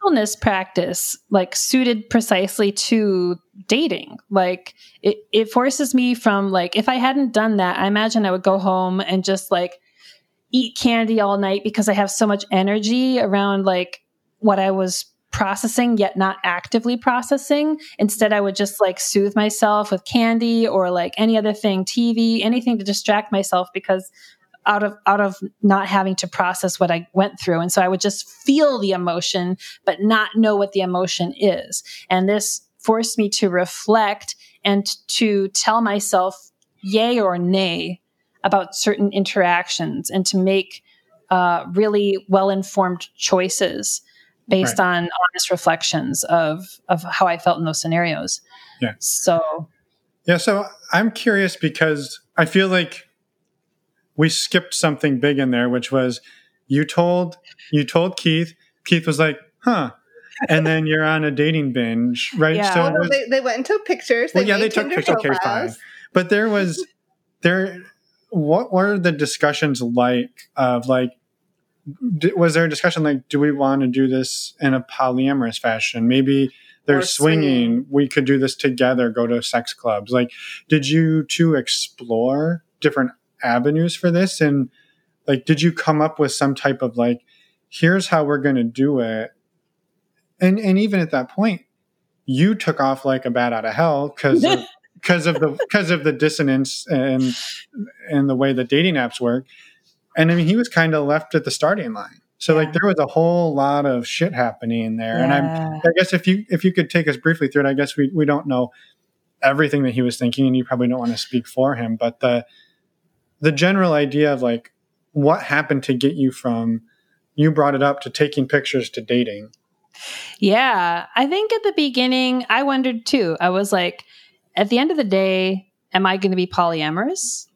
mindfulness practice like suited precisely to dating. Like it, it forces me from like if i hadn't done that i imagine i would go home and just like eat candy all night because I have so much energy around like what I was processing yet not actively processing. Instead i would just like soothe myself with candy or like any other thing tv anything to distract myself because out of out of not having to process what i went through and so i would just feel the emotion but not know what the emotion is and this forced me to reflect and to tell myself yay or nay about certain interactions and to make uh, really well informed choices based right. on honest reflections of of how I felt in those scenarios. Yeah. So Yeah, so I'm curious because I feel like we skipped something big in there which was you told you told Keith Keith was like, "Huh." And then you're on a dating binge, right? Yeah. So well, was, they, they went into pictures. well, yeah, they took pictures. Okay, fine. But there was there what were the discussions like of like was there a discussion like, do we want to do this in a polyamorous fashion? Maybe they're swinging. swinging. We could do this together. Go to sex clubs. Like, did you two explore different avenues for this? And like, did you come up with some type of like, here's how we're going to do it? And and even at that point, you took off like a bat out of hell because because of, of the because of the dissonance and and the way the dating apps work and I mean, he was kind of left at the starting line. So yeah. like there was a whole lot of shit happening there. Yeah. And I'm, I guess if you if you could take us briefly through it, I guess we we don't know everything that he was thinking, and you probably don't want to speak for him, but the the general idea of like what happened to get you from you brought it up to taking pictures to dating. Yeah, I think at the beginning I wondered too. I was like, at the end of the day, am I going to be polyamorous?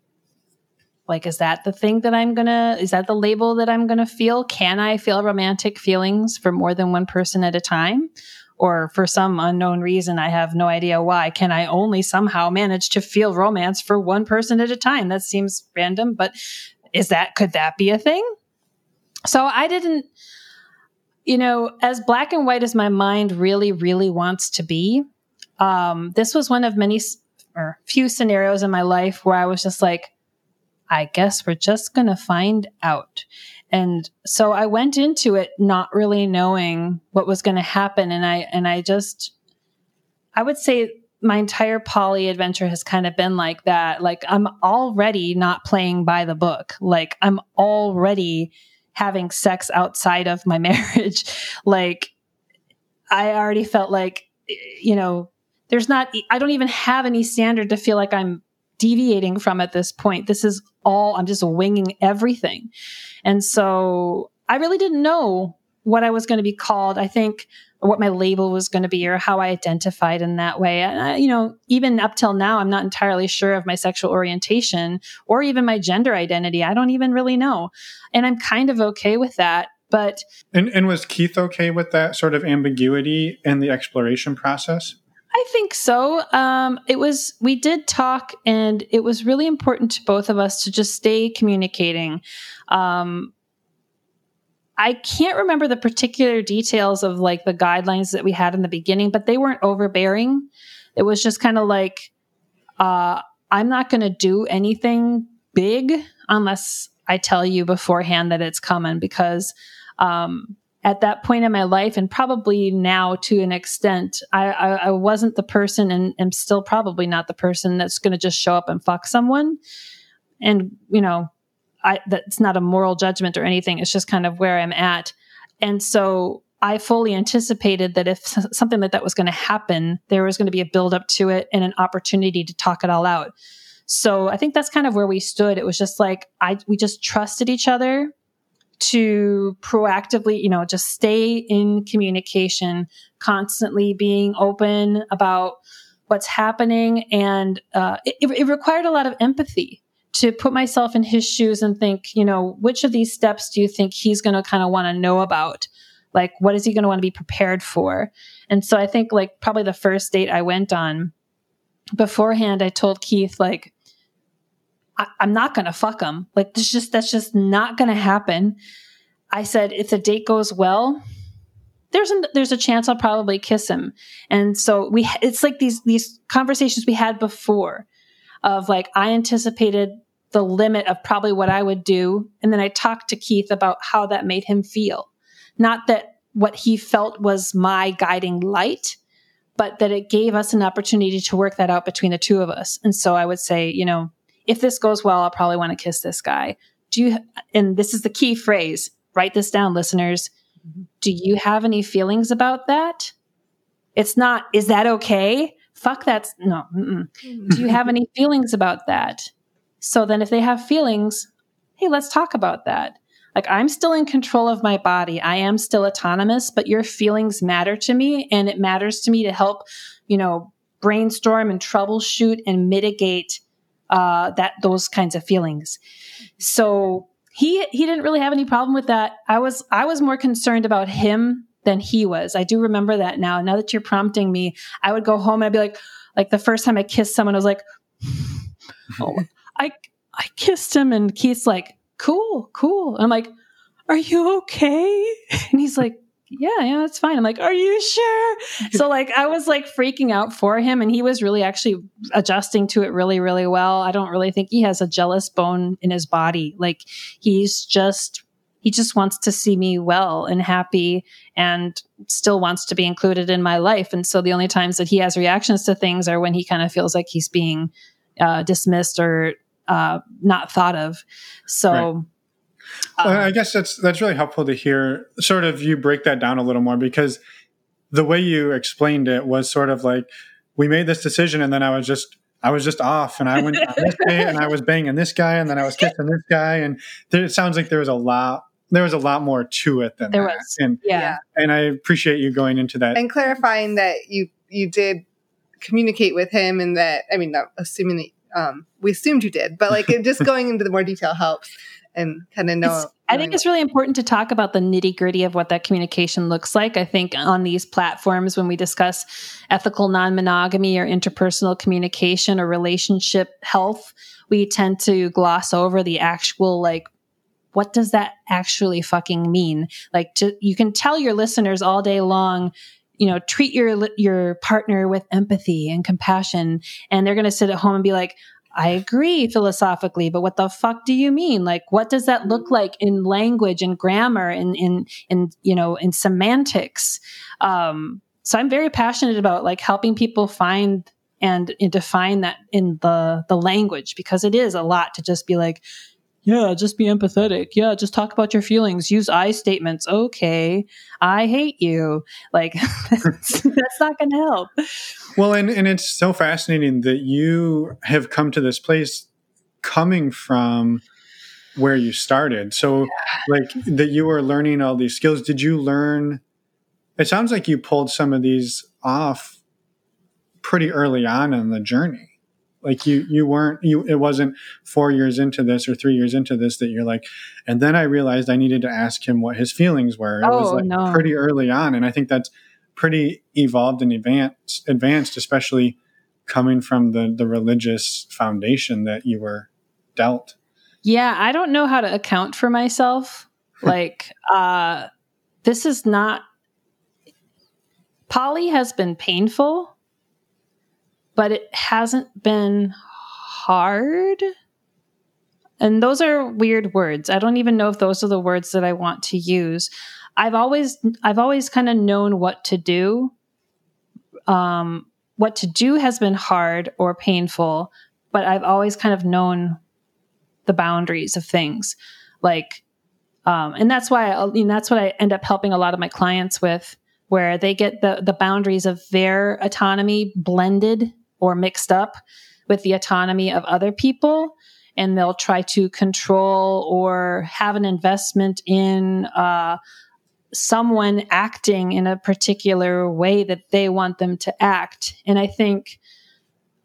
like is that the thing that i'm gonna is that the label that i'm gonna feel can i feel romantic feelings for more than one person at a time or for some unknown reason i have no idea why can i only somehow manage to feel romance for one person at a time that seems random but is that could that be a thing so i didn't you know as black and white as my mind really really wants to be um, this was one of many or few scenarios in my life where i was just like I guess we're just going to find out. And so I went into it not really knowing what was going to happen. And I, and I just, I would say my entire poly adventure has kind of been like that. Like I'm already not playing by the book. Like I'm already having sex outside of my marriage. like I already felt like, you know, there's not, I don't even have any standard to feel like I'm deviating from at this point. This is all, I'm just winging everything. And so I really didn't know what I was going to be called. I think what my label was going to be or how I identified in that way. And I, you know, even up till now, I'm not entirely sure of my sexual orientation or even my gender identity. I don't even really know. And I'm kind of okay with that. But and, and was Keith okay with that sort of ambiguity in the exploration process? I think so. Um, it was, we did talk, and it was really important to both of us to just stay communicating. Um, I can't remember the particular details of like the guidelines that we had in the beginning, but they weren't overbearing. It was just kind of like, uh, I'm not going to do anything big unless I tell you beforehand that it's coming because um, at that point in my life and probably now to an extent i, I, I wasn't the person and am still probably not the person that's going to just show up and fuck someone. And you know i that's not a moral judgment or anything. It's just kind of where i'm at. And so i fully anticipated that if something like that was going to happen there was going to be a build up to it and an opportunity to talk it all out. So i think that's kind of where we stood. It was just like i we just trusted each other to proactively, you know, just stay in communication, constantly being open about what's happening. And uh, it, it required a lot of empathy to put myself in his shoes and think, you know, which of these steps do you think he's going to kind of want to know about? Like, what is he going to want to be prepared for? And so I think, like, probably the first date I went on beforehand, I told Keith, like, I, am not going to fuck him. Like, this just, that's just not going to happen. I said, if the date goes well, there's a, there's a chance I'll probably kiss him. And so we, it's like these, these conversations we had before of like, I anticipated the limit of probably what I would do. And then I talked to Keith about how that made him feel. Not that what he felt was my guiding light, but that it gave us an opportunity to work that out between the two of us. And so I would say, you know, if this goes well, I'll probably want to kiss this guy. Do you, and this is the key phrase, write this down, listeners. Mm-hmm. Do you have any feelings about that? It's not, is that okay? Fuck that's, no. Mm-mm. Mm-hmm. Do you have any feelings about that? So then if they have feelings, hey, let's talk about that. Like I'm still in control of my body. I am still autonomous, but your feelings matter to me and it matters to me to help, you know, brainstorm and troubleshoot and mitigate uh, that those kinds of feelings. So he he didn't really have any problem with that. I was I was more concerned about him than he was. I do remember that now. Now that you're prompting me, I would go home and I'd be like, like the first time I kissed someone, I was like, oh, I I kissed him, and Keith's like, cool, cool. And I'm like, are you okay? And he's like, yeah, yeah, that's fine. I'm like, are you sure? so like I was like freaking out for him and he was really actually adjusting to it really, really well. I don't really think he has a jealous bone in his body. Like he's just he just wants to see me well and happy and still wants to be included in my life. And so the only times that he has reactions to things are when he kind of feels like he's being uh, dismissed or uh, not thought of. So right. Um, I guess that's that's really helpful to hear. Sort of you break that down a little more because the way you explained it was sort of like we made this decision and then I was just I was just off and I went on this day and I was banging this guy and then I was kissing this guy. And there, it sounds like there was a lot there was a lot more to it than there that. was. And yeah. And I appreciate you going into that. And clarifying that you you did communicate with him and that I mean not assuming that um, we assumed you did but like just going into the more detail helps and kind of know. I think it's really important to talk about the nitty gritty of what that communication looks like. I think on these platforms, when we discuss ethical non monogamy or interpersonal communication or relationship health, we tend to gloss over the actual, like, what does that actually fucking mean? Like, to, you can tell your listeners all day long, you know, treat your your partner with empathy and compassion, and they're going to sit at home and be like, I agree philosophically, but what the fuck do you mean? Like, what does that look like in language and grammar and in, in, you know, in semantics? Um, so I'm very passionate about like helping people find and, and define that in the, the language because it is a lot to just be like, yeah, just be empathetic. Yeah, just talk about your feelings. Use I statements. Okay, I hate you. Like that's, that's not going to help. Well, and and it's so fascinating that you have come to this place coming from where you started. So, yeah. like that you were learning all these skills. Did you learn? It sounds like you pulled some of these off pretty early on in the journey like you you weren't you it wasn't four years into this or three years into this that you're like and then i realized i needed to ask him what his feelings were. It oh, was like no. pretty early on and i think that's pretty evolved and advanced advanced especially coming from the the religious foundation that you were dealt. Yeah i don't know how to account for myself. Like uh this is not poly has been painful but it hasn't been hard. And those are weird words. I don't even know if those are the words that I want to use. I've always I've always kind of known what to do. Um, what to do has been hard or painful, but I've always kind of known the boundaries of things. Like, um, and that's why I, that's what I end up helping a lot of my clients with, where they get the the boundaries of their autonomy blended or mixed up with the autonomy of other people and they'll try to control or have an investment in uh, someone acting in a particular way that they want them to act. And I think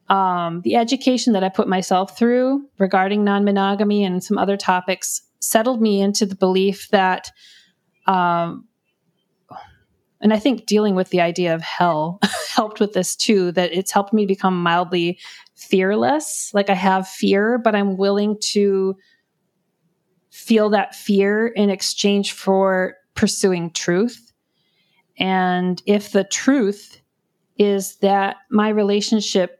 um, the education that I put myself through regarding non monogamy and some other topics settled me into the belief that um, and I think dealing with the idea of hell helped with this too, that it's helped me become mildly fearless. Like I have fear, but I'm willing to feel that fear in exchange for pursuing truth. And if the truth is that my relationship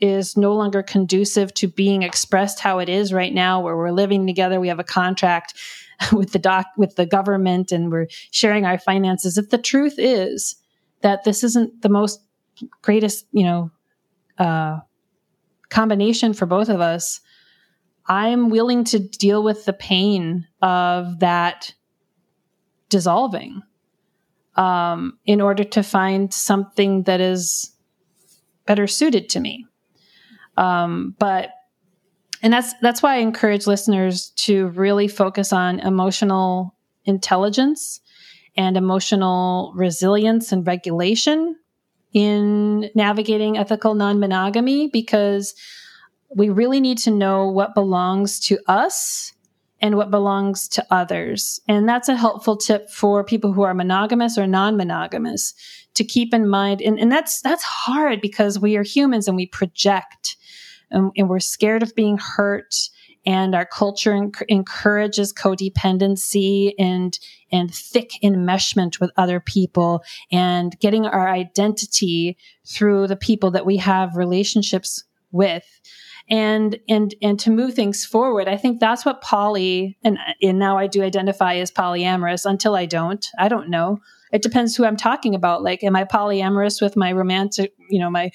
is no longer conducive to being expressed how it is right now where we're living together we have a contract with the doc with the government and we're sharing our finances. If the truth is that this isn't the most greatest you know uh, combination for both of us i'm willing to deal with the pain of that dissolving um, in order to find something that is better suited to me. Um, but and that's that's why I encourage listeners to really focus on emotional intelligence and emotional resilience and regulation in navigating ethical non-monogamy because we really need to know what belongs to us and what belongs to others. And that's a helpful tip for people who are monogamous or non-monogamous to keep in mind. And, and that's that's hard because we are humans and we project and, and we're scared of being hurt. And our culture enc- encourages codependency and and thick enmeshment with other people and getting our identity through the people that we have relationships with. And and and to move things forward i think that's what poly and and now i do identify as polyamorous until i don't. I don't know. It depends who i'm talking about. Like am i polyamorous with my romantic you know my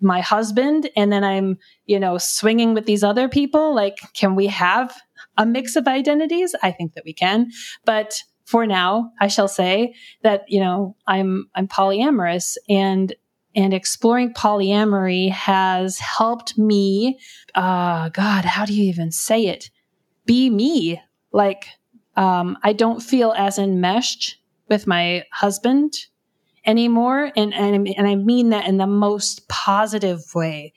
my husband and then I'm, you know, swinging with these other people? Like, can we have a mix of identities? I think that we can. But for now, I shall say that, you know, I'm, I'm polyamorous and, and exploring polyamory has helped me, uh, God, how do you even say it? Be me. Like, um, I don't feel as enmeshed with my husband anymore. And, and, and I mean that in the most positive way.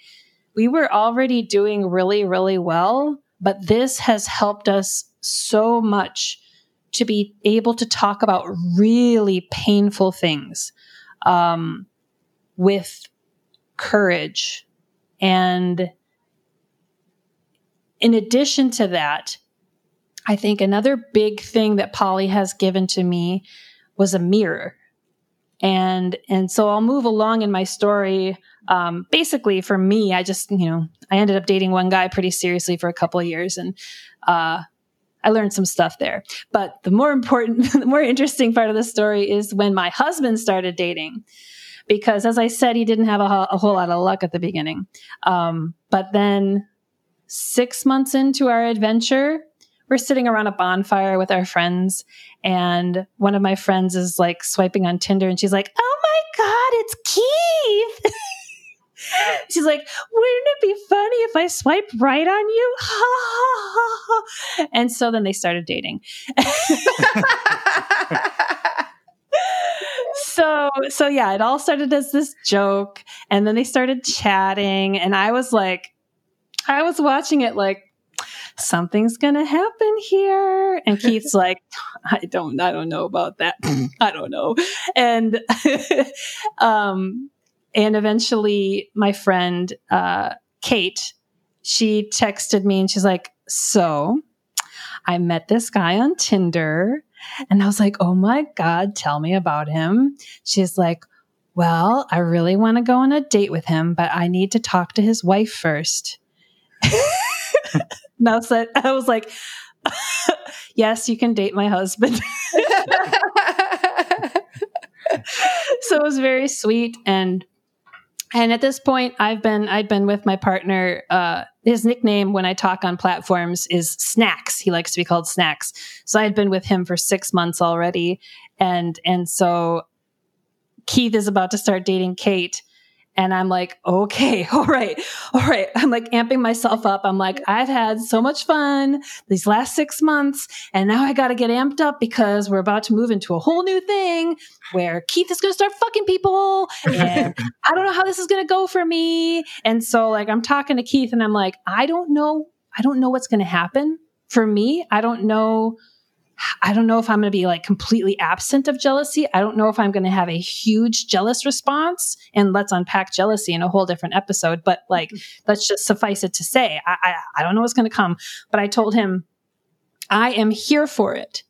We were already doing really, really well, but this has helped us so much to be able to talk about really painful things um, with courage. And in addition to that, I think another big thing that poly has given to me was a mirror and and so I'll move along in my story. Um, basically, for me, I just you know I ended up dating one guy pretty seriously for a couple of years, and uh, I learned some stuff there. But the more important, the more interesting part of the story is when my husband started dating, because as I said, he didn't have a, a whole lot of luck at the beginning. Um, but then six months into our adventure, we're sitting around a bonfire with our friends and one of my friends is like swiping on Tinder and she's like, "Oh my god, it's Keith." she's like, "Wouldn't it be funny if I swipe right on you?" Ha ha ha. and so then they started dating. so so yeah, it all started as this joke and then they started chatting and I was like I was watching it like something's gonna happen here. And keith's like i don't i don't know about that. I don't know. And um and eventually my friend uh kate she texted me and she's like so i met this guy on tinder. And i was like oh my god tell me about him. She's like well i really want to go on a date with him but i need to talk to his wife first Now said I was like, yes, you can date my husband. so it was very sweet. And and at this point i've been i've been with my partner uh, his nickname when i talk on platforms is snacks. He likes to be called snacks. So i had been with him for six months already. And and so keith is about to start dating kate and I'm like, okay, all right, all right. I'm like amping myself up. I'm like, mm-hmm. I've had so much fun these last six months, and now I got to get amped up because we're about to move into a whole new thing where Keith is going to start fucking people. And I don't know how this is going to go for me. And so, like, I'm talking to Keith, and I'm like, I don't know. I don't know what's going to happen for me. I don't know I don't know if I'm going to be like completely absent of jealousy. I don't know if I'm going to have a huge jealous response. And let's unpack jealousy in a whole different episode. But like, mm-hmm. let's just suffice it to say, I, I, I don't know what's going to come. But I told him, I am here for it.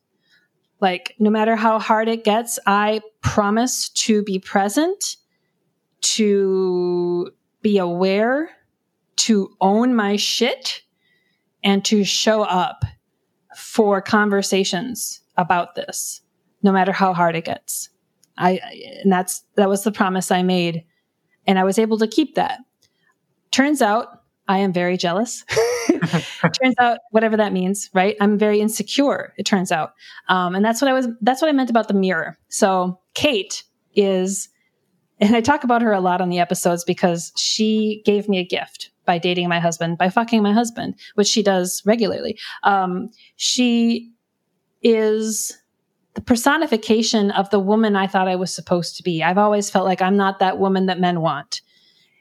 Like, no matter how hard it gets, I promise to be present, to be aware to own my shit and to show up for conversations about this, no matter how hard it gets. I and that's that was the promise I made, and I was able to keep that. Turns out I am very jealous. turns out whatever that means, right? I'm very insecure. It turns out, um, and that's what I was. That's what I meant about the mirror. So Kate is, and I talk about her a lot on the episodes because she gave me a gift by dating my husband, by fucking my husband, which she does regularly. Um, she is the personification of the woman I thought I was supposed to be. I've always felt like I'm not that woman that men want.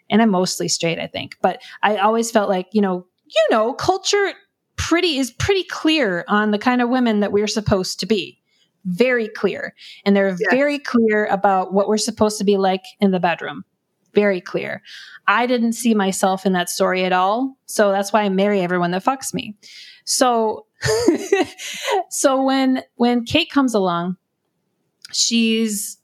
And I'm mostly straight, I think. But I always felt like, you know, you know, culture pretty is pretty clear on the kind of women that we're supposed to be. Very clear. And they're yes. very clear about what we're supposed to be like in the bedroom. Very clear. I didn't see myself in that story at all. So that's why I marry everyone that fucks me. So so when when Kate comes along, she's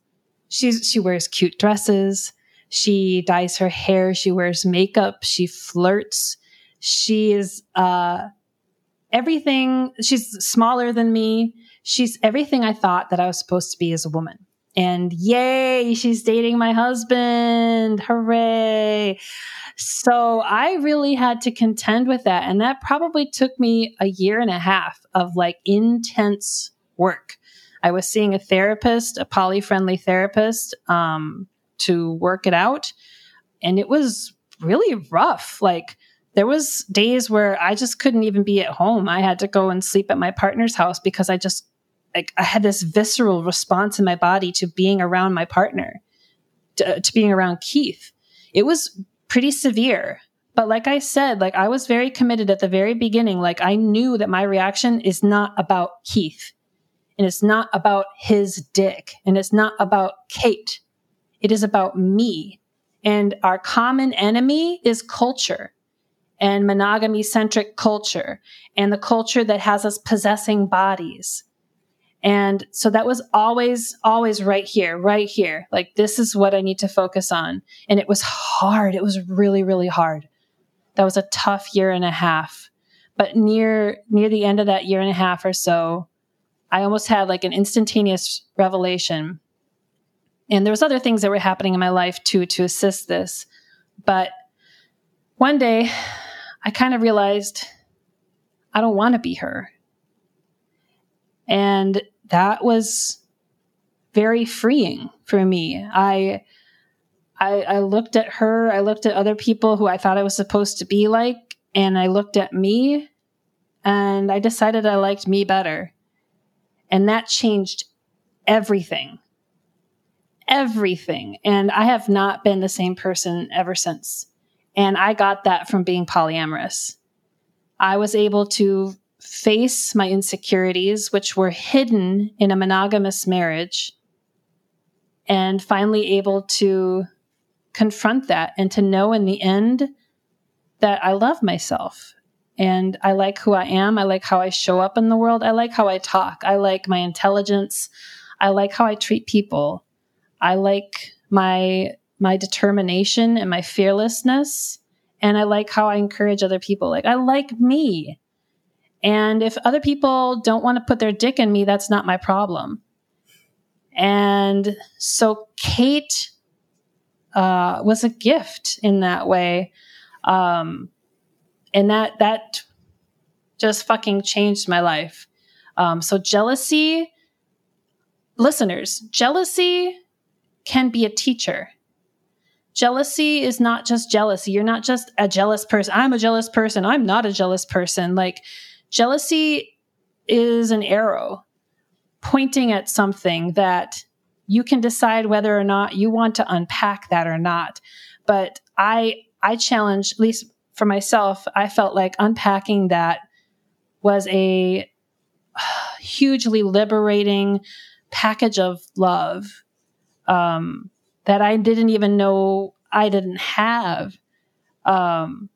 she's she wears cute dresses, she dyes her hair, she wears makeup, she flirts. She is uh everything she's smaller than me. She's everything I thought that I was supposed to be as a woman. And yay, she's dating my husband. Hooray. So I really had to contend with that. And that probably took me a year and a half of like intense work. I was seeing a therapist, a poly friendly therapist, um, to work it out. And it was really rough. Like, there was days where I just couldn't even be at home. I had to go and sleep at my partner's house because I just like I had this visceral response in my body to being around my partner, to, uh, to being around Keith. It was pretty severe. But like I said, like I was very committed at the very beginning. Like I knew that my reaction is not about Keith and it's not about his dick and it's not about Kate. It is about me. And our common enemy is culture and monogamy centric culture and the culture that has us possessing bodies and so that was always, always right here, right here. Like, this is what I need to focus on. And it was hard. It was really, really hard. That was a tough year and a half. But near, near the end of that year and a half or so, I almost had like an instantaneous revelation. And there was other things that were happening in my life too to assist this. But one day I kind of realized I don't want to be her. And that was very freeing for me. I, I, I looked at her, I looked at other people who I thought I was supposed to be like, and I looked at me and I decided I liked me better. And that changed everything. Everything. And I have not been the same person ever since. And I got that from being polyamorous. I was able to face my insecurities, which were hidden in a monogamous marriage, and finally able to confront that and to know in the end that I love myself and I like who I am. I like how I show up in the world. I like how I talk. I like my intelligence. I like how I treat people. I like my my determination and my fearlessness and I like how I encourage other people. Like I like me. And if other people don't want to put their dick in me, that's not my problem. And so Kate uh, was a gift in that way. Um, and that, that just fucking changed my life. Um, so jealousy, listeners, jealousy can be a teacher. Jealousy is not just jealousy. You're not just a jealous person. I'm a jealous person. I'm not a jealous person. Like Jealousy is an arrow pointing at something that you can decide whether or not you want to unpack that or not. But I I challenge, at least for myself, I felt like unpacking that was a hugely liberating package of love um, that I didn't even know I didn't have. Um,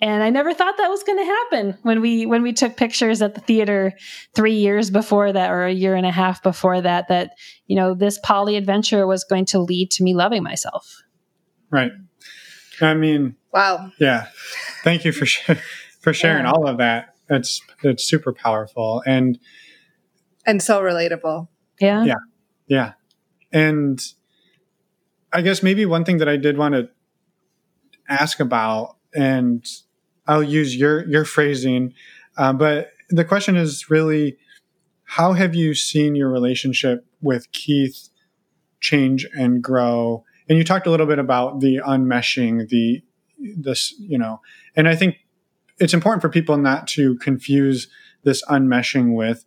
and I never thought that was going to happen when we when we took pictures at the theater 3 years before that or a year and a half before that that you know this poly adventure was going to lead to me loving myself. Right. I mean, Wow. Yeah. Thank you for sh- for sharing Yeah. all of that. It's it's super powerful and And so relatable. Yeah. Yeah. yeah. And I guess maybe one thing that I did want to ask about, and I'll use your your phrasing, uh, but the question is really, how have you seen your relationship with Keith change and grow? And you talked a little bit about the unmeshing, the this, you know, and I think it's important for people not to confuse this unmeshing with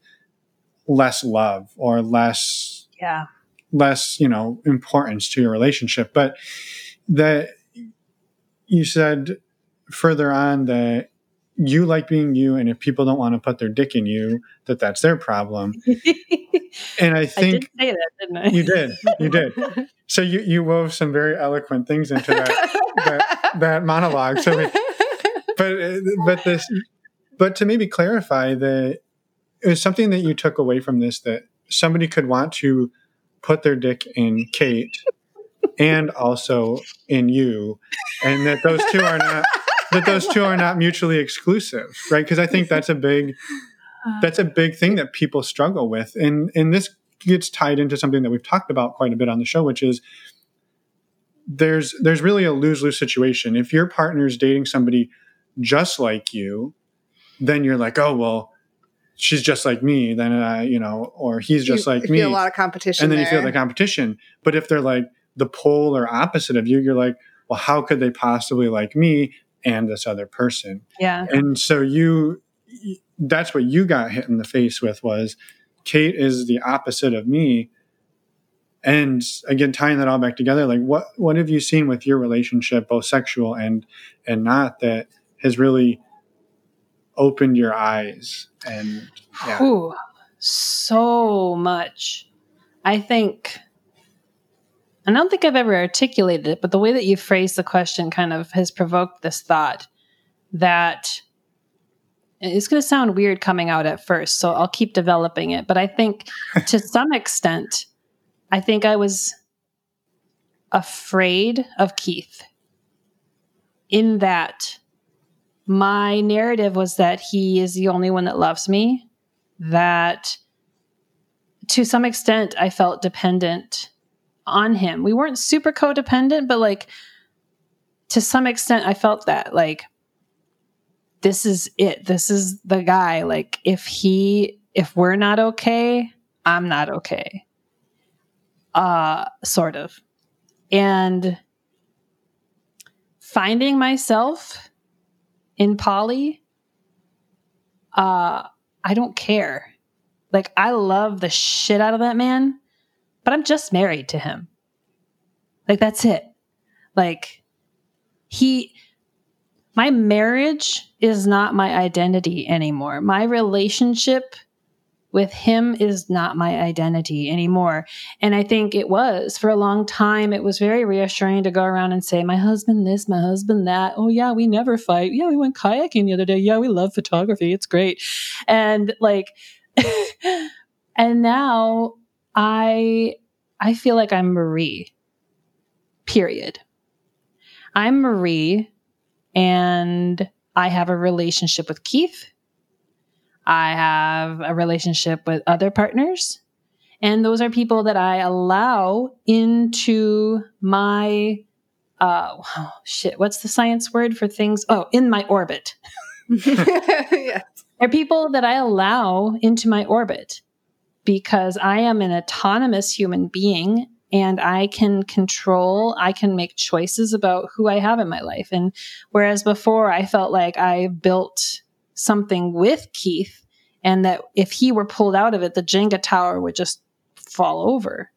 less love or less Yeah. less you know importance to your relationship but that you said further on that you like being you and if people don't want to put their dick in you that that's their problem. And i I think did say that, didn't I? you did you did. So you you wove some very eloquent things into that that, that monologue so we, but uh, but this but to maybe clarify that it was something that you took away from this that somebody could want to put their dick in Kate and also in you and that those two are not that those two are not mutually exclusive right? Because i think that's a big that's a big thing that people struggle with. And and this gets tied into something that we've talked about quite a bit on the show which is there's there's really a lose-lose situation. If your partner is dating somebody just like you then you're like oh well she's just like me then uh, you know or he's just You like me. a lot of competition. and then you feel the competition. But if they're like the polar opposite of you you're like well how could they possibly like me and this other person yeah. and so you that's what you got hit in the face with was kate is the opposite of me and again tying that all back together like what what have you seen with your relationship both sexual and and not that has really opened your eyes and yeah Ooh, so much. I think, I don't think I've ever articulated it, but the way that you phrased the question kind of has provoked this thought that it's going to sound weird coming out at first, so I'll keep developing it. But I think to some extent, I think I was afraid of Keith in that my narrative was that he is the only one that loves me, that to some extent I felt dependent on him. We weren't super codependent, but like to some extent I felt that like this is it. This is the guy. Like if he if we're not okay, I'm not okay. Uh sort of. And finding myself in poly, uh, I don't care. Like, I love the shit out of that man, but I'm just married to him. Like, that's it. Like, he, my marriage is not my identity anymore. My relationship with him is not my identity anymore. And I think it was for a long time. It was very reassuring to go around and say, my husband this, my husband that. Oh, yeah, we never fight. Yeah, we went kayaking the other day. Yeah, we love photography. It's great. And like, and now I, I feel like I'm Marie, period. I'm Marie and I have a relationship with Keith. I have a relationship with other partners. And those are people that I allow into my, uh, oh, shit, what's the science word for things? Oh, in my orbit. yeah. Are people that I allow into my orbit because I am an autonomous human being and I can control, I can make choices about who I have in my life. And whereas before I felt like I built something with Keith and that if he were pulled out of it, the Jenga tower would just fall over.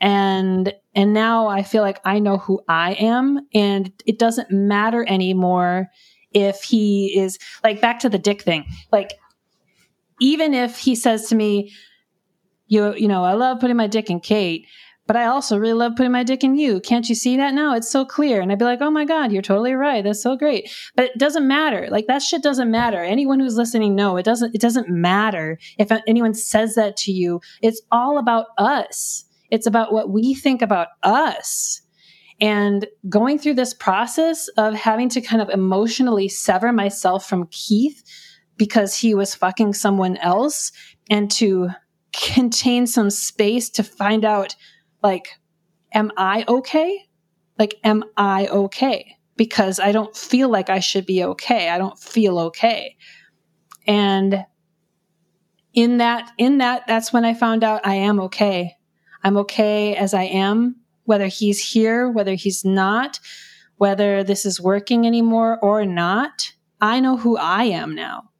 And and now I feel like I know who I am and it doesn't matter anymore if he is like back to the dick thing. Like even if he says to me, you you know, I love putting my dick in Kate, but I also really love putting my dick in you. Can't you see that now? It's so clear. And I'd be like, oh my God, you're totally right. That's so great. But it doesn't matter. Like that shit doesn't matter. Anyone who's listening, no, it doesn't, it doesn't matter if anyone says that to you. It's all about us. It's about what we think about us. And going through this process of having to kind of emotionally sever myself from Keith because he was fucking someone else and to contain some space to find out, like, am I okay? Like, am I okay? Because I don't feel like I should be okay. I don't feel okay. And in that, in that, that's when I found out I am okay. I'm okay as I am, whether he's here, whether he's not, whether this is working anymore or not. I know who I am now.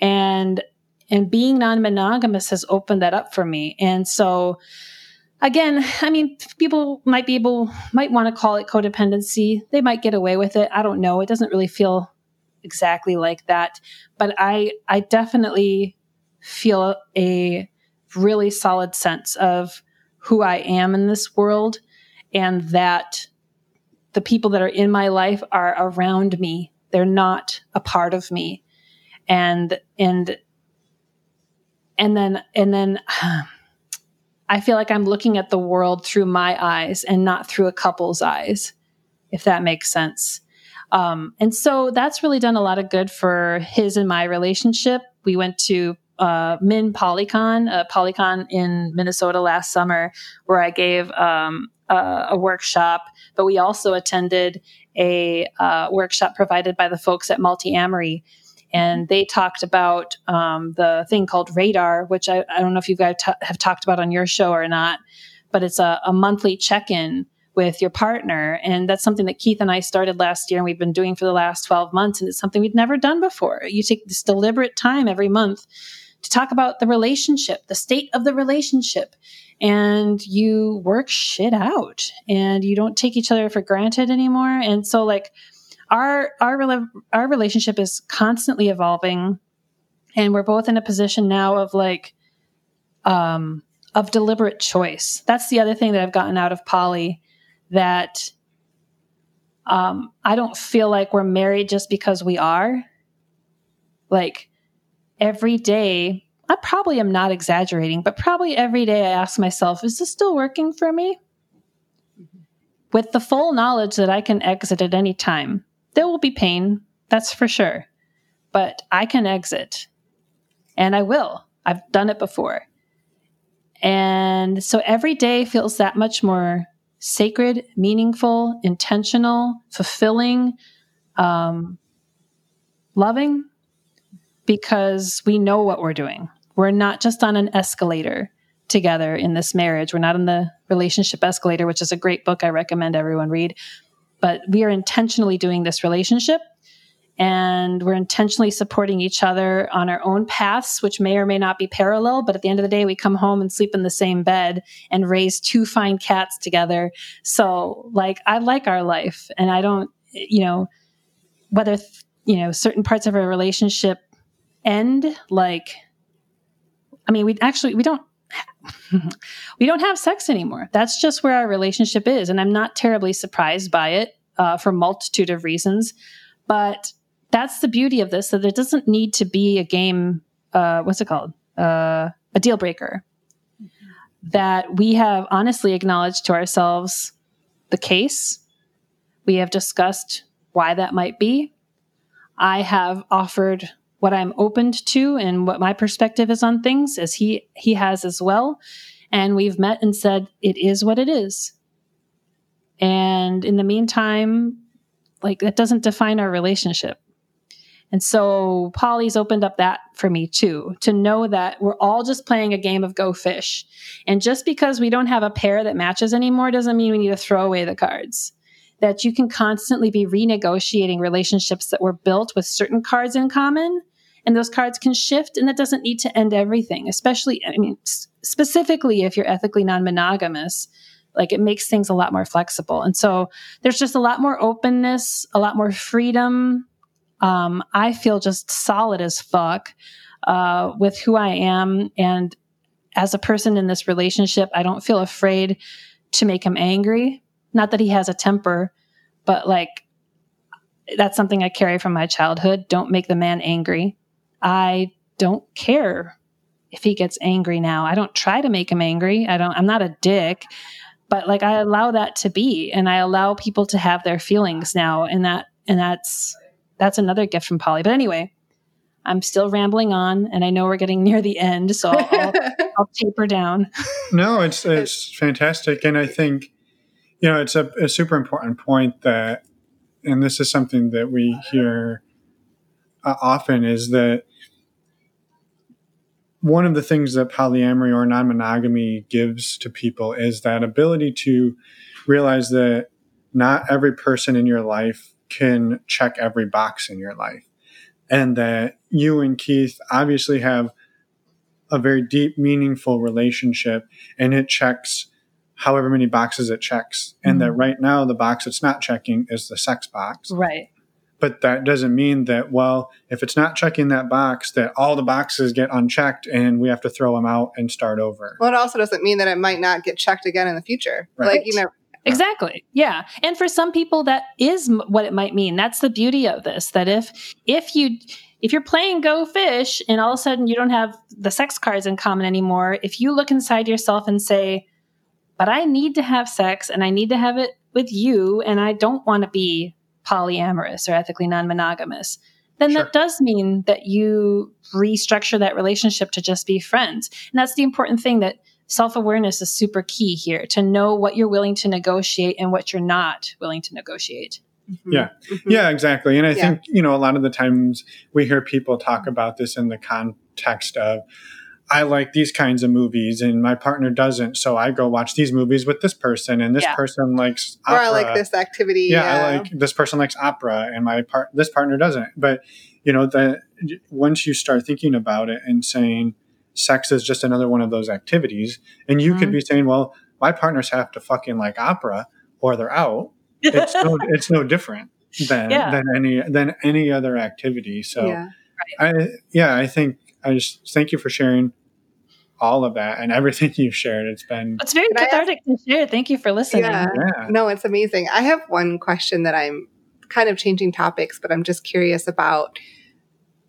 And and being non-monogamous has opened that up for me. And so again, I mean, people might be able might want to call it codependency. They might get away with it. I don't know. It doesn't really feel exactly like that, but I I definitely feel a really solid sense of who I am in this world and that the people that are in my life are around me. They're not a part of me. And and and then and then I feel like I'm looking at the world through my eyes and not through a couple's eyes, if that makes sense. Um, and so that's really done a lot of good for his and my relationship. We went to uh, Min Polycon, a Polycon in Minnesota last summer, where I gave um, a, workshop, but we also attended a uh, workshop provided by the folks at Multiamory. And they talked about um, the thing called Radar, which I, I don't know if you guys t- have talked about on your show or not, but it's a, a monthly check in with your partner. And that's something that Keith and I started last year and we've been doing for the last 12 months. And it's something we'd never done before. You take this deliberate time every month to talk about the relationship, the state of the relationship, and you work shit out and you don't take each other for granted anymore. And so like our our our relationship is constantly evolving and we're both in a position now of like um of deliberate choice. That's the other thing that I've gotten out of poly that um, I don't feel like we're married just because we are. Like every day, I probably am not exaggerating, but probably every day I ask myself, is this still working for me? With the full knowledge that I can exit at any time. There will be pain, that's for sure, but I can exit and I will. I've done it before. And so every day feels that much more sacred, meaningful, intentional, fulfilling, um, loving because we know what we're doing. We're not just on an escalator together in this marriage. We're not in the relationship escalator, which is a great book I recommend everyone read. But we are intentionally doing this relationship and we're intentionally supporting each other on our own paths, which may or may not be parallel. But at the end of the day, we come home and sleep in the same bed and raise two fine cats together. So, like, I like our life, and I don't, you know, whether, you know, certain parts of our relationship end, like, I mean, we actually, we don't. we don't have sex anymore. That's just where our relationship is. And I'm not terribly surprised by it uh, for a multitude of reasons. But that's the beauty of this that it doesn't need to be a game uh, what's it called uh, a deal breaker that we have honestly acknowledged to ourselves the case we have discussed why that might be i have offered what i'm opened to and what my perspective is on things as he he has as well and we've met and said it is what it is and in the meantime like that doesn't define our relationship and so poly's opened up that for me too, to know that we're all just playing a game of go fish. And just because we don't have a pair that matches anymore doesn't mean we need to throw away the cards. That you can constantly be renegotiating relationships that were built with certain cards in common. And those cards can shift, and that doesn't need to end everything, especially, I mean, specifically if you're ethically non monogamous like it makes things a lot more flexible. And so there's just a lot more openness, a lot more freedom um, I feel just solid as fuck uh, with who I am. And as a person in this relationship, I don't feel afraid to make him angry. Not that he has a temper, but like that's something I carry from my childhood. Don't make the man angry. I don't care if he gets angry now. I don't try to make him angry. I don't, I'm not a dick, but like I allow that to be and I allow people to have their feelings now and that and that's that's another gift from poly. But anyway, I'm still rambling on and I know we're getting near the end, so I'll, I'll, I'll taper down. No, it's it's fantastic and I think you know, it's a, a super important point that and this is something that we hear uh, often is that one of the things that polyamory or non monogamy gives to people is that ability to realize that not every person in your life can check every box in your life. And that you and Keith obviously have a very deep, meaningful relationship, and it checks however many boxes it checks. And mm-hmm. that right now, the box it's not checking is the sex box. Right. But that doesn't mean that, well, if it's not checking that box, that all the boxes get unchecked and we have to throw them out and start over. Well, it also doesn't mean that it might not get checked again in the future. Right. Like, you know, Exactly. Yeah. And for some people that is what it might mean. That's the beauty of this that if if you if you're playing go fish and all of a sudden you don't have the sex cards in common anymore, if you look inside yourself and say, "But I need to have sex and I need to have it with you and I don't want to be polyamorous or ethically non monogamous, then sure. that does mean that you restructure that relationship to just be friends. And that's the important thing that self awareness is super key here to know what you're willing to negotiate and what you're not willing to negotiate. Mm-hmm. Yeah. Mm-hmm. Yeah, exactly. And I yeah. think, you know, a lot of the times we hear people talk about this in the context of, I like these kinds of movies and my partner doesn't. So I go watch these movies with this person and this yeah. person likes opera. Or I like this activity. Yeah, yeah, I like this person likes opera and my part this partner doesn't. But you know, the once you start thinking about it and saying sex is just another one of those activities, and you mm-hmm. could be saying, Well, my partners have to fucking like opera or they're out. It's no it's no different than yeah. than any than any other activity. So yeah. I yeah, I think I just thank you for sharing all of that and everything you've shared. It's been it's very cathartic to share. Thank you for listening. Yeah. yeah. No, it's amazing. I have one question that I'm kind of changing topics, but I'm just curious about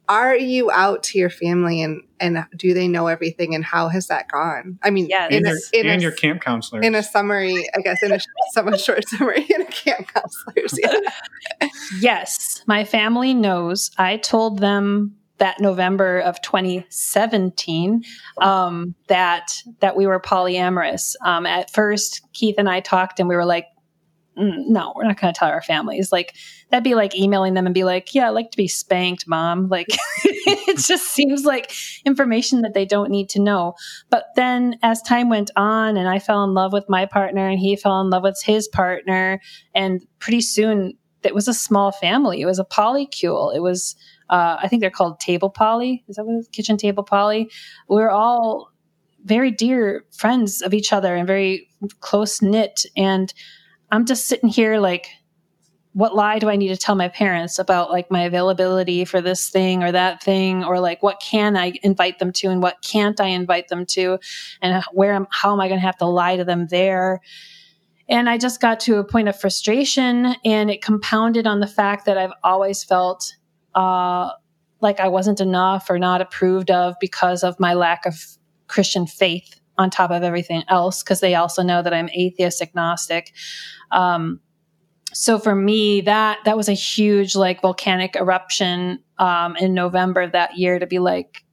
are you out to your family and and do they know everything and how has that gone? I mean, yes. and, your, in and a, your camp counselors. In a summary, I guess in a somewhat short summary in a camp counselors. Yeah. yes, my family knows. I told them that November of 2017 um, that that we were polyamorous. Um, at first, Keith and I talked, and we were like, mm, "No, we're not going to tell our families." Like that'd be like emailing them and be like, "Yeah, I like to be spanked, mom." Like it just seems like information that they don't need to know. But then, as time went on, and I fell in love with my partner, and he fell in love with his partner, and pretty soon it was a small family. It was a polycule. It was uh, I think they're called table poly. Is that what it is? Kitchen table poly. We're all very dear friends of each other and very close knit. And I'm just sitting here like, what lie do I need to tell my parents about like my availability for this thing or that thing or like what can I invite them to and what can't I invite them to and where am how am I going to have to lie to them there and I just got to a point of frustration and it compounded on the fact that I've always felt uh, like I wasn't enough or not approved of because of my lack of Christian faith on top of everything else, because they also know that I'm atheist agnostic. Um, so for me, that that was a huge like volcanic eruption um, in November of that year to be like,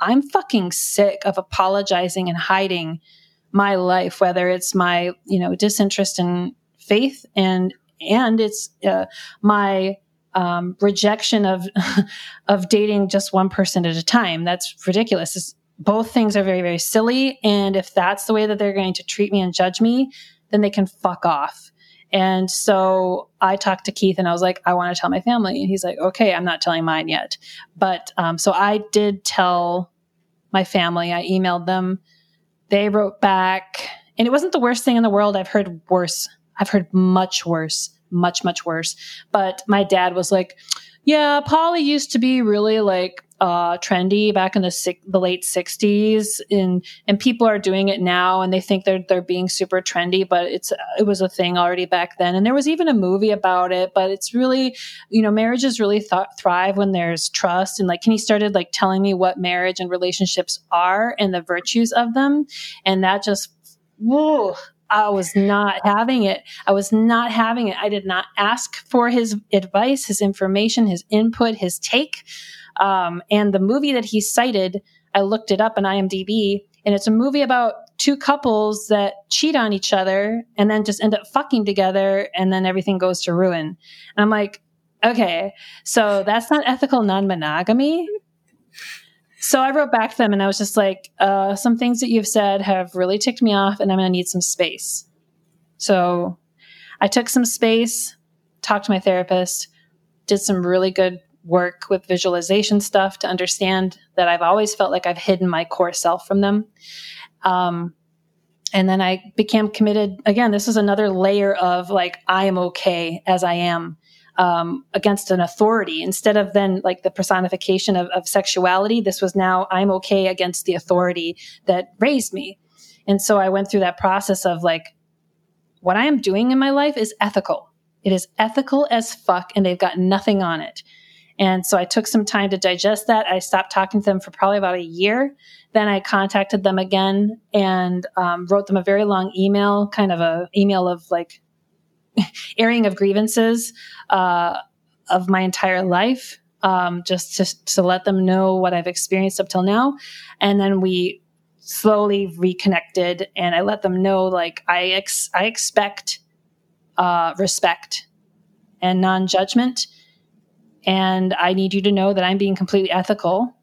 I'm fucking sick of apologizing and hiding my life, whether it's my you know disinterest in faith and and it's uh, my um, rejection of of dating just one person at a time. That's ridiculous. It's, both things are very very silly, and if that's the way that they're going to treat me and judge me, then they can fuck off. And so I talked to Keith and I was like, I want to tell my family. And he's like, okay, I'm not telling mine yet. But um, so I did tell my family. I emailed them. They wrote back, and it wasn't the worst thing in the world. I've heard worse. I've heard much worse much, much worse. But my dad was like, yeah, poly used to be really like uh, trendy back in the the late '60s, and and people are doing it now, and they think they're they're being super trendy, but it's it was a thing already back then, and there was even a movie about it. But it's really, you know, marriages really th- thrive when there's trust, and like, he started like telling me what marriage and relationships are and the virtues of them, and that just, whoa, I was not having it. I was not having it. I did not ask for his advice, his information, his input, his take. Um, and the movie that he cited, I looked it up on IMDb, and it's a movie about two couples that cheat on each other and then just end up fucking together, and then everything goes to ruin. And I'm like, okay, so that's not ethical non monogamy. So I wrote back to them and I was just like, uh, some things that you've said have really ticked me off and I'm going to need some space. So I took some space, talked to my therapist, did some really good work with visualization stuff to understand that I've always felt like I've hidden my core self from them. Um, and then I became committed. Again, this is another layer of like, I am okay as I am um, against an authority instead of then like the personification of, of sexuality. This was now I'm okay against the authority that raised me. And so I went through that process of like, what I am doing in my life is ethical. It is ethical as fuck, and they've got nothing on it. And so I took some time to digest that. I stopped talking to them for probably about a year. Then I contacted them again and um, wrote them a very long email, kind of a email of like airing of grievances uh, of my entire life, um, just to, to let them know what I've experienced up till now. And then we slowly reconnected, and I let them know like I ex- I expect uh, respect and non judgment, and I need you to know that I'm being completely ethical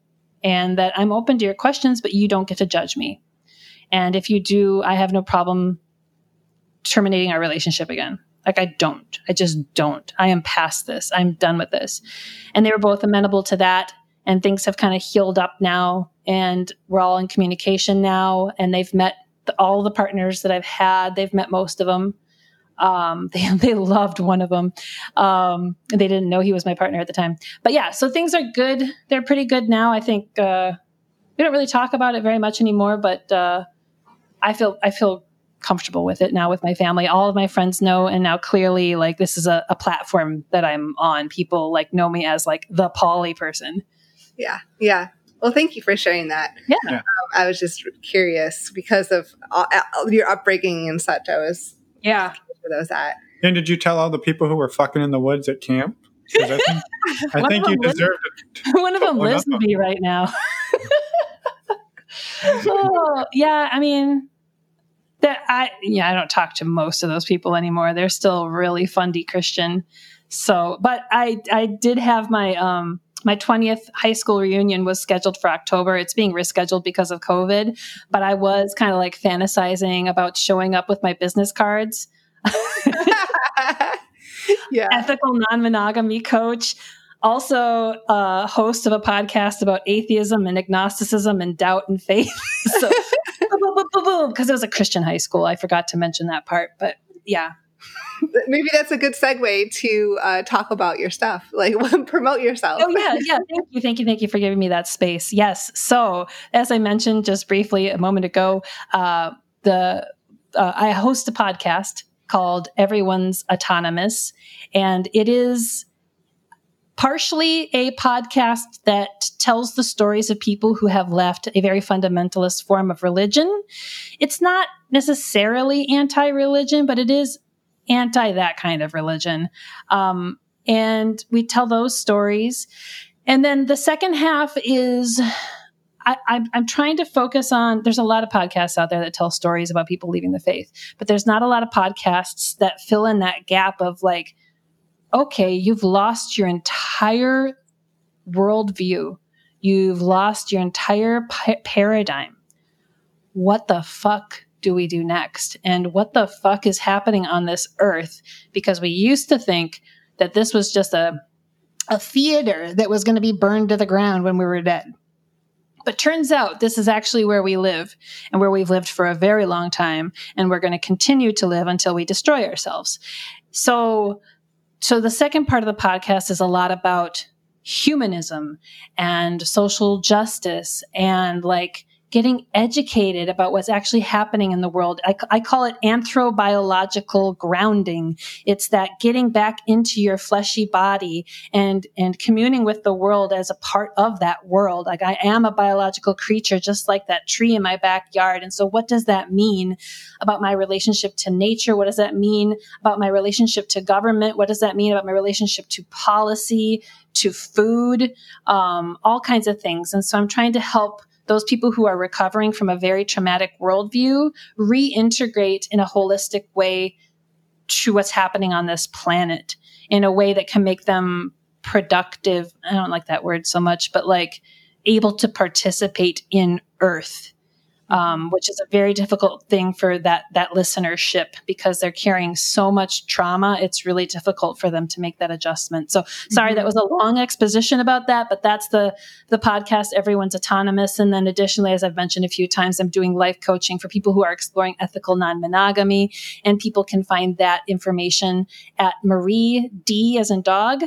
and that I'm open to your questions, but you don't get to judge me. And if you do, I have no problem terminating our relationship again. Like, I don't. I just don't. I am past this. I'm done with this. And they were both amenable to that. And things have kind of healed up now. And we're all in communication now. And they've met the, all the partners that I've had. They've met most of them. Um, they, they loved one of them. Um, they didn't know he was my partner at the time. But yeah, so things are good. They're pretty good now. I think uh, we don't really talk about it very much anymore, but uh, I feel I feel comfortable with it now with my family. All of my friends know, and now clearly, like this is a, a platform that I'm on. People like know me as like the poly person. Yeah, yeah. Well, thank you for sharing that. Yeah, um, I was just curious because of all, all your upbringing and such. I was yeah where those at. And did you tell all the people who were fucking in the woods at camp? I think, I think you deserved it. One of them lives with me right now. oh, yeah, I mean, that I yeah, I don't talk to most of those people anymore. They're still really fundy Christian. So, but I I did have my um my 20th high school reunion was scheduled for October. It's being rescheduled because of COVID, but I was kind of like fantasizing about showing up with my business cards. yeah. Ethical non-monogamy coach also a host of a podcast about atheism and agnosticism and doubt and faith. so, because it was a Christian high school. I forgot to mention that part, but yeah. Maybe that's a good segue to uh, talk about your stuff, like promote yourself. Oh yeah, yeah. Thank you, thank you, thank you for giving me that space. Yes. So as I mentioned just briefly a moment ago, uh, the uh, I host a podcast called Everyone's Autonomous, and it is partially a podcast that tells the stories of people who have left a very fundamentalist form of religion. It's not necessarily anti religion, but it is anti that kind of religion. Um, and we tell those stories. And then the second half is I, am trying to focus on. There's a lot of podcasts out there that tell stories about people leaving the faith, but there's not a lot of podcasts that fill in that gap of like, okay, you've lost your entire worldview. You've lost your entire paradigm. What the fuck do we do next? And what the fuck is happening on this earth? Because we used to think that this was just a, a theater that was going to be burned to the ground when we were dead. But turns out this is actually where we live and where we've lived for a very long time. And we're going to continue to live until we destroy ourselves. So so the second part of the podcast is a lot about humanism and social justice and like getting educated about what's actually happening in the world. I, I, call it anthrobiological grounding. It's that getting back into your fleshy body and, and communing with the world as a part of that world. Like I am a biological creature, just like that tree in my backyard. And so what does that mean about my relationship to nature? What does that mean about my relationship to government? What does that mean about my relationship to policy, to food, um, all kinds of things? And so I'm trying to help those people who are recovering from a very traumatic worldview reintegrate in a holistic way to what's happening on this planet in a way that can make them productive. I don't like that word so much, but like able to participate in Earth um, which is a very difficult thing for that that listenership because they're carrying so much trauma. It's really difficult for them to make that adjustment. So sorry, mm-hmm. that was a long exposition about that, but that's the the podcast. Everyone's autonomous, and then additionally, as I've mentioned a few times, I'm doing life coaching for people who are exploring ethical non monogamy, and people can find that information at Marie D as in dog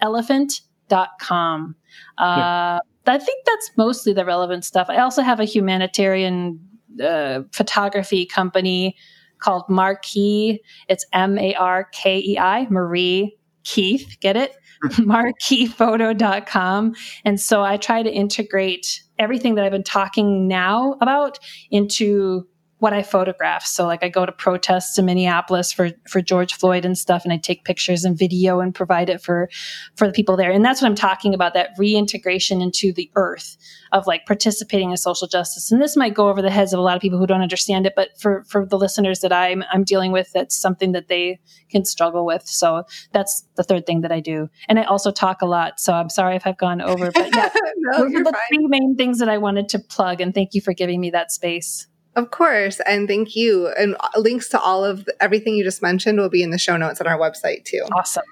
elephant.com. Uh, yeah I think that's mostly the relevant stuff. I also have a humanitarian uh, photography company called Markei. It's M A R K E I, Marie Keith. Get it? markeiphoto.com. And so I try to integrate everything that I've been talking now about into what I photograph. So like I go to protests in Minneapolis for for George Floyd and stuff and I take pictures and video and provide it for for the people there. And that's what I'm talking about that reintegration into the earth of like participating in social justice. And this might go over the heads of a lot of people who don't understand it, but for for the listeners that I'm I'm dealing with that's something that they can struggle with. So that's the third thing that I do. And I also talk a lot. So I'm sorry if I've gone over, but yeah. no, those are the fine. three main things that I wanted to plug and thank you for giving me that space. Of course. And thank you. And uh, links to all of the, everything you just mentioned will be in the show notes on our website too. Awesome.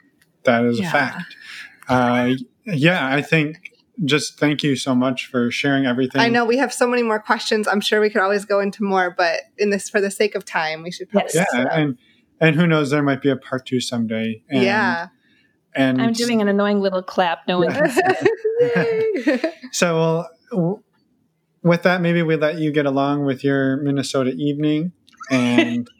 That is yeah. a fact. Uh, yeah, I think just thank you so much for sharing everything. I know we have so many more questions. I'm sure we could always go into more, but in this, for the sake of time, we should probably. Yes. Yeah. And, and who knows, there might be a part two someday. And, yeah. And I'm doing an annoying little clap. No one can see so, well, with that, maybe we let you get along with your Minnesota evening and.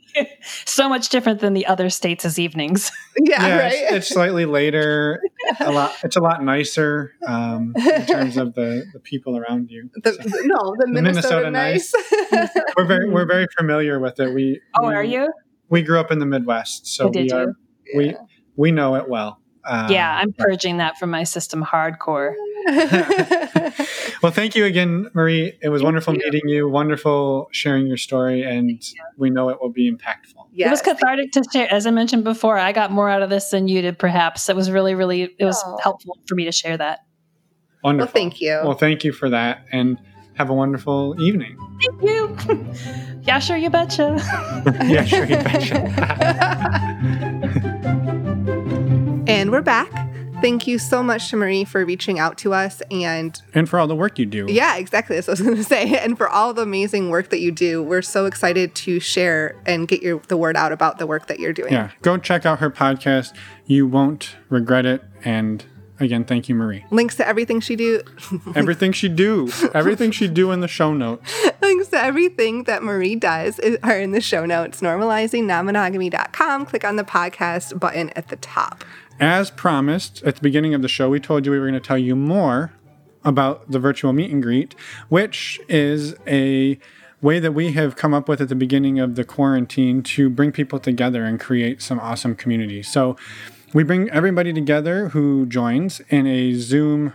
so much different than the other states' evenings. Yeah, yeah right. It's, it's, slightly later. A lot. It's a lot nicer um, in terms of the, the people around you. The, so, no, the Minnesota, Minnesota nice. nice. we're very we're very familiar with it. We. Oh, we, are you? We grew up in the Midwest, so we are. You? We yeah. we know it well. Um, yeah, I'm purging that from my system hardcore. Well, thank you again, Marie. It was thank wonderful you. meeting you. Wonderful sharing your story, and we know it will be impactful. Yes. It was cathartic to share. As I mentioned before, I got more out of this than you did. Perhaps it was really, really, it was oh. helpful for me to share that. Wonderful. Well, thank you. Well, thank you for that, and have a wonderful evening. Thank you. yeah, sure, you betcha. yeah, sure, you betcha. and we're back. Thank you so much to Marie for reaching out to us and and for all the work you do. Yeah, exactly. That's what I was going to say. And for all the amazing work that you do. We're so excited to share and get your the word out about the work that you're doing. Yeah, go check out her podcast. You won't regret it. And again, thank you, Marie. Links to everything she do. everything she do. Everything she do in the show notes. Links to everything that Marie does are in the show notes. Normalizing Click on the podcast button at the top. As promised at the beginning of the show, we told you we were going to tell you more about the virtual meet and greet, which is a way that we have come up with at the beginning of the quarantine to bring people together and create some awesome community. So we bring everybody together who joins in a Zoom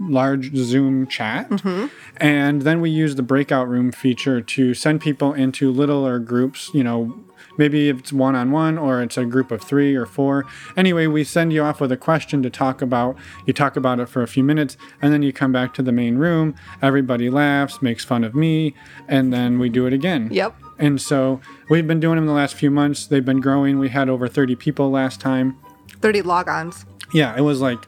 large Zoom chat. Mm-hmm. And then we use the breakout room feature to send people into littler groups, you know, maybe it's one on one or it's a group of three or four. Anyway, we send you off with a question to talk about. You talk about it for a few minutes and then you come back to the main room. Everybody laughs, makes fun of me, and then we do it again. Yep. And so we've been doing them the last few months. They've been growing. We had over 30 people last time. 30 logons. Yeah, it was like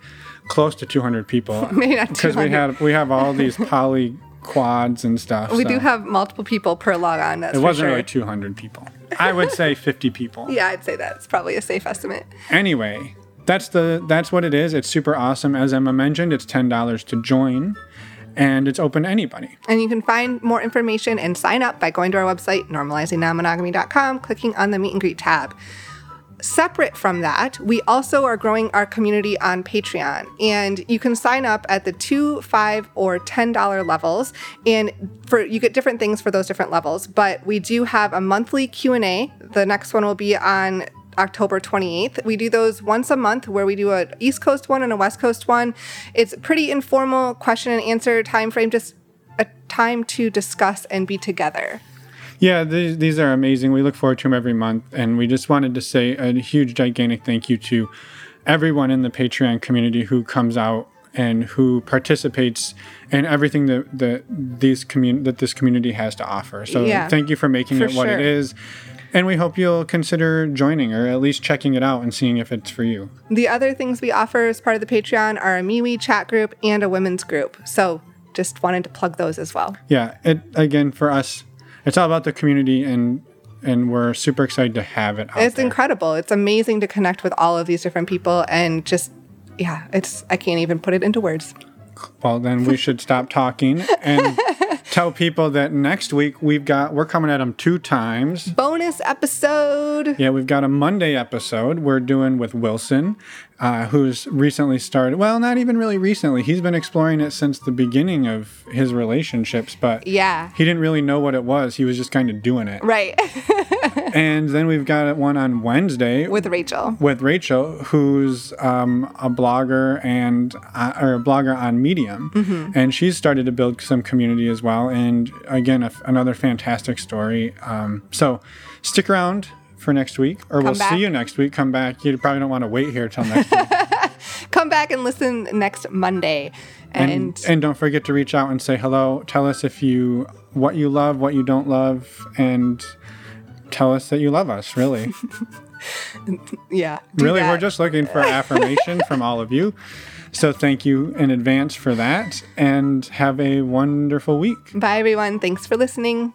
close to 200 people. Because we had we have all these poly quads and stuff. We so. do have multiple people per logon. That's it wasn't sure. really 200 people. I would say 50 people. yeah, I'd say that's probably a safe estimate. Anyway, that's the that's what it is. It's super awesome. As Emma mentioned, it's ten dollars to join. and it's open to anybody. And you can find more information and sign up by going to our website, normalizingnonmonogamy.com, clicking on the meet and greet tab. Separate from that, we also are growing our community on Patreon, and you can sign up at the two, five, or ten dollar levels, and for you get different things for those different levels. But we do have a monthly Q and A. The next one will be on October 28th. We do those once a month where we do an East Coast one and a West Coast one. It's pretty informal question and answer time frame, just a time to discuss and be together. Yeah, these, these are amazing. We look forward to them every month. And we just wanted to say a huge, gigantic thank you to everyone in the Patreon community who comes out and who participates in everything that, that these commun- that this community has to offer. So Yeah, thank you for making for it what sure. it is. And we hope you'll consider joining or at least checking it out and seeing if it's for you. The other things we offer as part of the Patreon are a MeWe chat group and a women's group. So just wanted to plug those as well. Yeah, it again for us, it's all about the community and and we're super excited to have it out It's there. incredible. It's amazing to connect with all of these different people and just yeah, it's I can't even put it into words. Well, then we should stop talking and tell people that next week we've got we're coming at them two times. Bonus episode. Yeah, we've got a Monday episode we're doing with Wilson, uh, who's recently started. Well, not even really recently. He's been exploring it since the beginning of his relationships, but Yeah. he didn't really know what it was. He was just kind of doing it. Right. And then we've got one on Wednesday with Rachel. with Rachel, who's um, a blogger and uh, or a blogger on Medium, Mm-hmm. and she's started to build some community as well. And again, a another fantastic story. Um, so stick around for next week, or we'll back. see you next week. Come back. You probably don't want to wait here till next week. Come back and listen next Monday. and And, and don't forget to reach out and say hello. Tell us if you what you love, what you don't love, and tell us that you love us. Really. yeah. really, that. we're just looking for affirmation from all of you. So thank you in advance for that and have a wonderful week. Bye everyone. Thanks for listening.